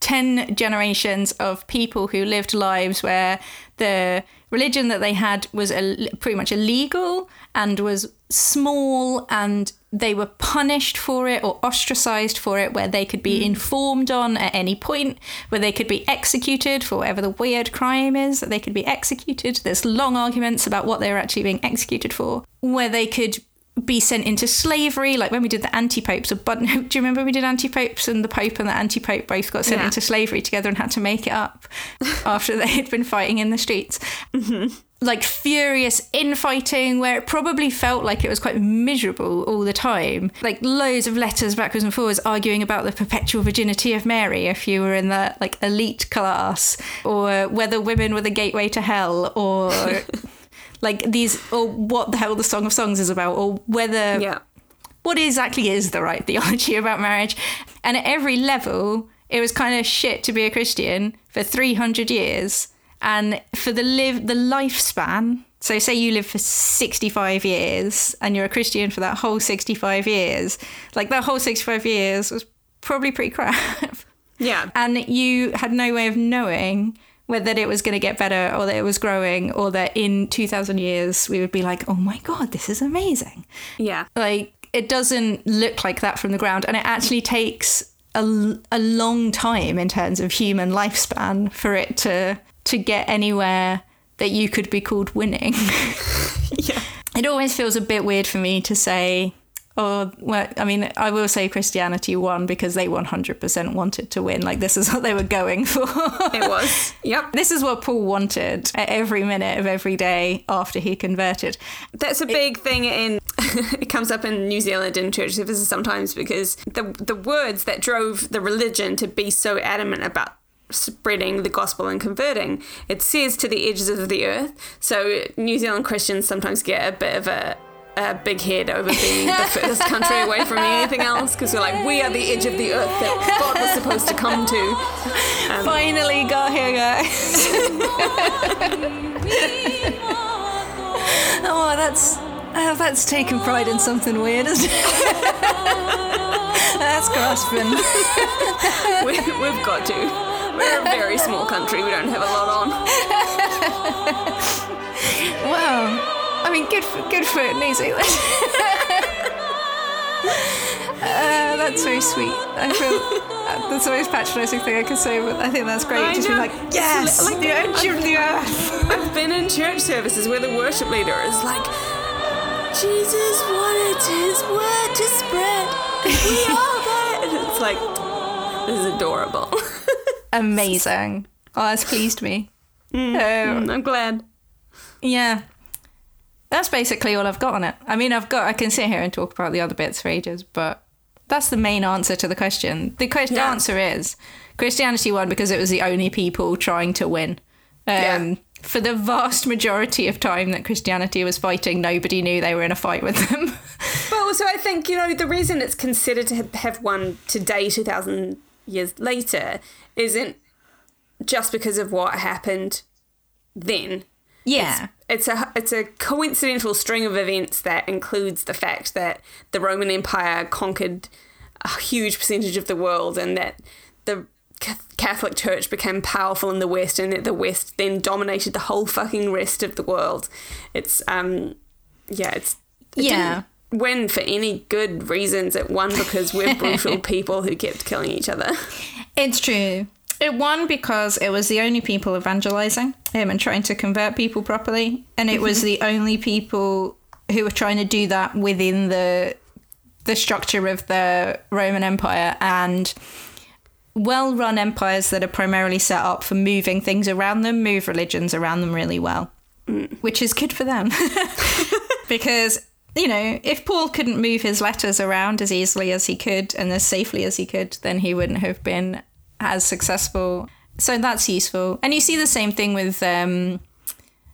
[SPEAKER 1] 10 generations of people who lived lives where the religion that they had was Ill- pretty much illegal and was small and they were punished for it or ostracized for it where they could be mm. informed on at any point where they could be executed for whatever the weird crime is that they could be executed. There's long arguments about what they were actually being executed for where they could be sent into slavery, like when we did the anti-popes. Or, but do you remember we did anti-popes and the pope and the anti-pope both got sent
[SPEAKER 2] Yeah.
[SPEAKER 1] into slavery together and had to make it up after they had been fighting in the streets. Mm-hmm. Like furious infighting, where it probably felt like it was quite miserable all the time. Like loads of letters backwards and forwards arguing about the perpetual virginity of Mary if you were in the like elite class, or whether women were the gateway to hell, or like these or what the hell the song of songs is about or whether
[SPEAKER 2] Yeah.
[SPEAKER 1] what exactly is the right theology about marriage and at every level it was kind of shit to be a christian for 300 years and for the live the lifespan so say you live for 65 years and you're a christian for that whole 65 years like that whole 65 years was probably pretty crap
[SPEAKER 2] Yeah.
[SPEAKER 1] and you had no way of knowing whether it was going to get better or that it was growing or that in 2000 years we would be like oh my god this is amazing
[SPEAKER 2] Yeah.
[SPEAKER 1] like it doesn't look like that from the ground and it actually takes a, a long time in terms of human lifespan for it to to get anywhere that you could be called winning
[SPEAKER 2] Yeah.
[SPEAKER 1] it always feels a bit weird for me to say oh well i mean i will say christianity won because they 100% wanted to win like this is what they were going for
[SPEAKER 2] It was. Yep.
[SPEAKER 1] this is what paul wanted at every minute of every day after he converted
[SPEAKER 2] That's a big thing in it comes up in New Zealand in church services sometimes because the the words that drove the religion to be so adamant about spreading the gospel and converting it says to the edges of the earth so New Zealand Christians sometimes get a bit of a a big head over being the furthest country away from anything else because we're like we are the edge of the earth that God was supposed to come to.
[SPEAKER 1] Um, Finally got here guys oh that's oh, that's taking pride in something weird isn't it? That's grasping
[SPEAKER 2] we, we've got to. We're a very small country. We don't have a lot on.
[SPEAKER 1] Wow i mean good for, good for new zealand uh, that's very sweet i feel uh, that's the most patronising thing i can say but i think that's great
[SPEAKER 2] I
[SPEAKER 1] just be
[SPEAKER 2] know.
[SPEAKER 1] like yes
[SPEAKER 2] li- like
[SPEAKER 1] the edge of the earth
[SPEAKER 2] I've been in church services where the worship leader is like, Jesus wanted his word to spread. We all got it. And it's like, this is adorable.
[SPEAKER 1] amazing oh that's pleased me
[SPEAKER 2] Mm.
[SPEAKER 1] Oh,
[SPEAKER 2] I'm glad.
[SPEAKER 1] Yeah. That's basically all I've got on it. I mean, I've got, I can sit here and talk about the other bits for ages, but that's the main answer to the question. The question
[SPEAKER 2] Yeah.
[SPEAKER 1] answer is Christianity won because it was the only people trying to win. Um,
[SPEAKER 2] Yeah.
[SPEAKER 1] For the vast majority of time that Christianity was fighting, nobody knew they were in a fight with them.
[SPEAKER 2] Well, so I think, you know, the reason it's considered to have- won today, 2,000 years later, isn't just because of what happened then.
[SPEAKER 1] yeah.
[SPEAKER 2] It's a it's a coincidental string of events that includes the fact that the Roman Empire conquered a huge percentage of the world and that the Catholic Church became powerful in the West and that the West then dominated the whole fucking rest of the world. It's um yeah, it's it
[SPEAKER 1] Yeah.
[SPEAKER 2] didn't- win for any good reasons. It won because we're brutal people who kept killing each other.
[SPEAKER 1] It's true. It won because it was the only people evangelizing him and trying to convert people properly, and it was mm-hmm. the only people who were trying to do that within the the structure of the Roman Empire and well-run empires that are primarily set up for moving things around them move religions around them really well, mm. which is good for them. Because you know, if Paul couldn't move his letters around as easily as he could and as safely as he could, then he wouldn't have been as successful. So that's useful. And you see the same thing with um,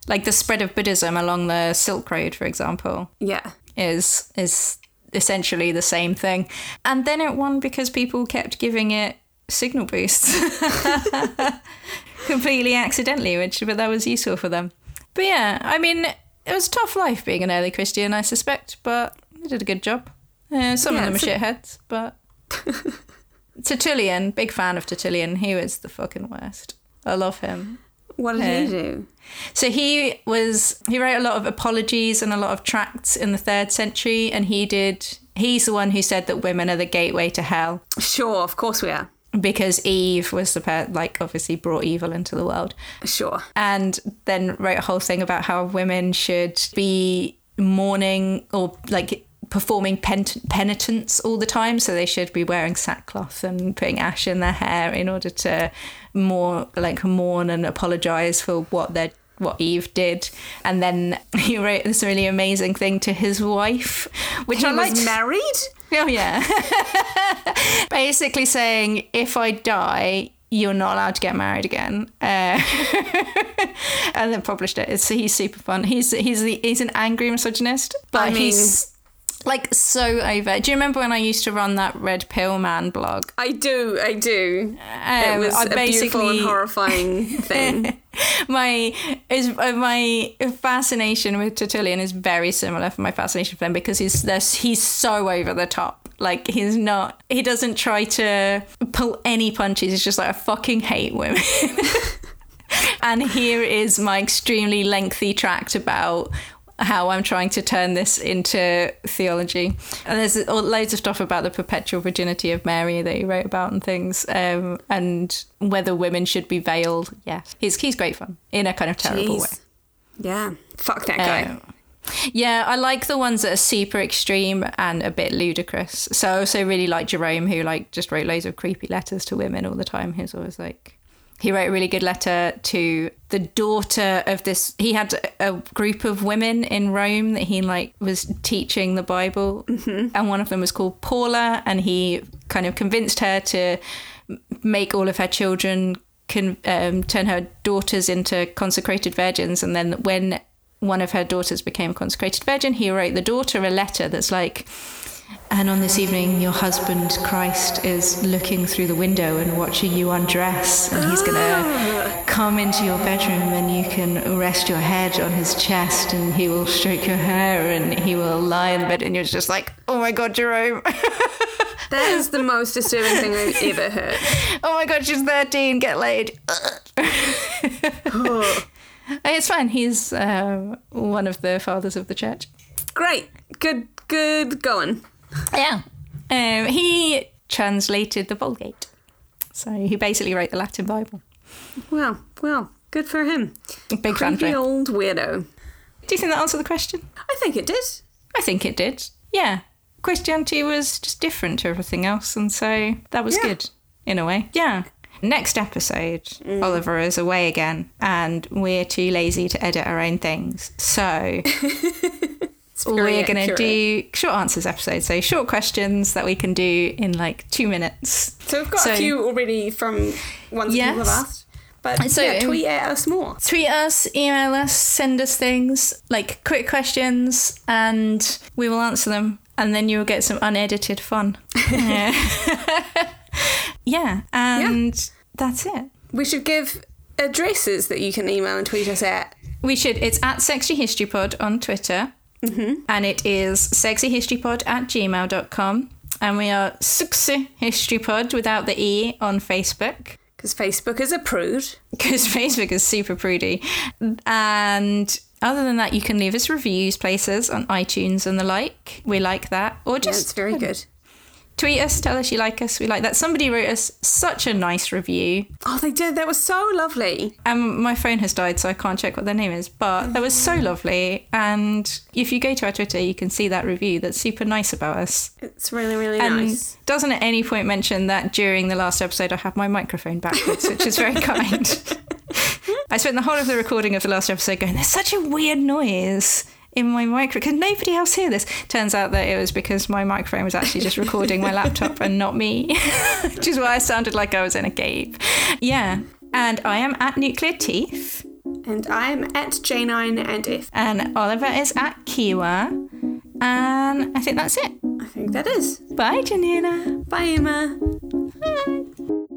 [SPEAKER 1] like the spread of Buddhism along the Silk Road, for example,
[SPEAKER 2] Yeah.
[SPEAKER 1] is is essentially the same thing. And then it won because people kept giving it signal boosts. Completely accidentally, which but that was useful for them. But yeah, I mean, it was a tough life being an early Christian, I suspect, but they did a good job. Uh, some
[SPEAKER 2] Yeah,
[SPEAKER 1] of them are shitheads, but Tertullian, big fan of Tertullian. He was the fucking worst. I love him.
[SPEAKER 2] What did
[SPEAKER 1] Yeah.
[SPEAKER 2] he do?
[SPEAKER 1] So he was he wrote a lot of apologies and a lot of tracts in the third century, and he did. He's the one who said that women are the gateway to hell
[SPEAKER 2] Sure, of course we are.
[SPEAKER 1] because Eve was the per- like obviously brought evil into the world,
[SPEAKER 2] Sure.
[SPEAKER 1] and then wrote a whole thing about how women should be mourning or like performing pen- penitence all the time so they should be wearing sackcloth and putting ash in their hair in order to more like mourn and apologize for what they what Eve did and then he wrote this really amazing thing to his wife which
[SPEAKER 2] He
[SPEAKER 1] I
[SPEAKER 2] was
[SPEAKER 1] liked
[SPEAKER 2] married?
[SPEAKER 1] Oh yeah. Basically saying if I die, you're not allowed to get married again. Uh, and then published it. It's, he's super fun. He's he's the, he's an angry misogynist, but
[SPEAKER 2] I mean-
[SPEAKER 1] he's like so over. Do you remember when I used to run that Red Pill Man blog?
[SPEAKER 2] I do, I do. it
[SPEAKER 1] Um,
[SPEAKER 2] was
[SPEAKER 1] I
[SPEAKER 2] a beautiful and horrifying thing.
[SPEAKER 1] my is uh, my fascination with Tertullian is very similar from my fascination with him because he's this he's so over the top. Like he's not he doesn't try to pull any punches. He's just like I fucking hate women. and here is my extremely lengthy tract about how I'm trying to turn this into theology. And there's loads of stuff about the perpetual virginity of Mary that he wrote about and things, um, and whether women should be veiled. Yeah, he's he's great fun in a kind of terrible way.
[SPEAKER 2] Yeah. Fuck that guy.
[SPEAKER 1] Um, yeah, I like the ones that are super extreme and a bit ludicrous. So I also really like Jerome, who like just wrote loads of creepy letters to women all the time. He's always like, he wrote a really good letter to the daughter of this. He had a group of women in Rome that he like was teaching the Bible, and one of them was called Paula, and he kind of convinced her to make all of her children can um, turn her daughters into consecrated virgins, and then when one of her daughters became a consecrated virgin, he wrote the daughter a letter that's like, and on this evening, your husband Christ is looking through the window and watching you undress, and he's gonna come into your bedroom, and you can rest your head on his chest, and he will stroke your hair, and he will lie in bed, and you're just like, oh my god, Jerome,
[SPEAKER 2] That is the most disturbing thing I've ever heard.
[SPEAKER 1] oh my god, she's thirteen, get laid. it's fine. He's uh, one of the fathers of the church.
[SPEAKER 2] Great. Good good going.
[SPEAKER 1] Yeah. Um, he translated the Vulgate. So he basically wrote the Latin Bible.
[SPEAKER 2] Well, well, good for him.
[SPEAKER 1] Big
[SPEAKER 2] Creepy
[SPEAKER 1] fanfare.
[SPEAKER 2] old weirdo.
[SPEAKER 1] Do you think that answered the question?
[SPEAKER 2] I think it did.
[SPEAKER 1] I think it did. Yeah. Christianity was just different to everything else, and so that was
[SPEAKER 2] Yeah.
[SPEAKER 1] good in a way. Yeah. Next episode, Oliver is away again, and we're too lazy to edit our own things. So we're going to do short answers episode. So short questions that we can do in like two minutes.
[SPEAKER 2] So we've got
[SPEAKER 1] So-
[SPEAKER 2] a few already from ones that people have asked. But
[SPEAKER 1] So-
[SPEAKER 2] yeah, tweet at us more.
[SPEAKER 1] tweet us, email us, send us things like quick questions, and we will answer them. And then you will get some unedited fun. yeah, yeah and that's it.
[SPEAKER 2] We should give addresses that you can email and tweet us at.
[SPEAKER 1] We should. It's at Sexy History Pod on Twitter, Mm-hmm. and it is sexyhistorypod at gmail.com. And we are Sexy History Pod without the E on Facebook.
[SPEAKER 2] Because Facebook is a prude.
[SPEAKER 1] because Facebook is super prudy. And Other than that, you can leave us reviews places on iTunes and the like. We like that. Or
[SPEAKER 2] Yeah,
[SPEAKER 1] just
[SPEAKER 2] it's very um, good.
[SPEAKER 1] Tweet us, tell us you like us. We like that. Somebody wrote us such a nice review.
[SPEAKER 2] Oh, they did. That was so lovely.
[SPEAKER 1] And my phone has died, so I can't check what their name is. But that was so lovely. And if you go to our Twitter, you can see that review that's super nice about us.
[SPEAKER 2] It's really, really
[SPEAKER 1] And
[SPEAKER 2] nice.
[SPEAKER 1] doesn't at any point mention that during the last episode I have my microphone backwards, which is very kind. I spent the whole of the recording of the last episode going, there's such a weird noise in my micro because nobody else hear this. Turns out that it was because my microphone was actually just recording my laptop and not me, which is why I sounded like I was in a cave. Yeah. And I am at Nuclear Teeth,
[SPEAKER 2] And I'm at J9 and F.
[SPEAKER 1] and Oliver is at Kiwa. And I think that's it.
[SPEAKER 2] I think that is.
[SPEAKER 1] Bye, Janina.
[SPEAKER 2] Bye, Emma.
[SPEAKER 1] Bye.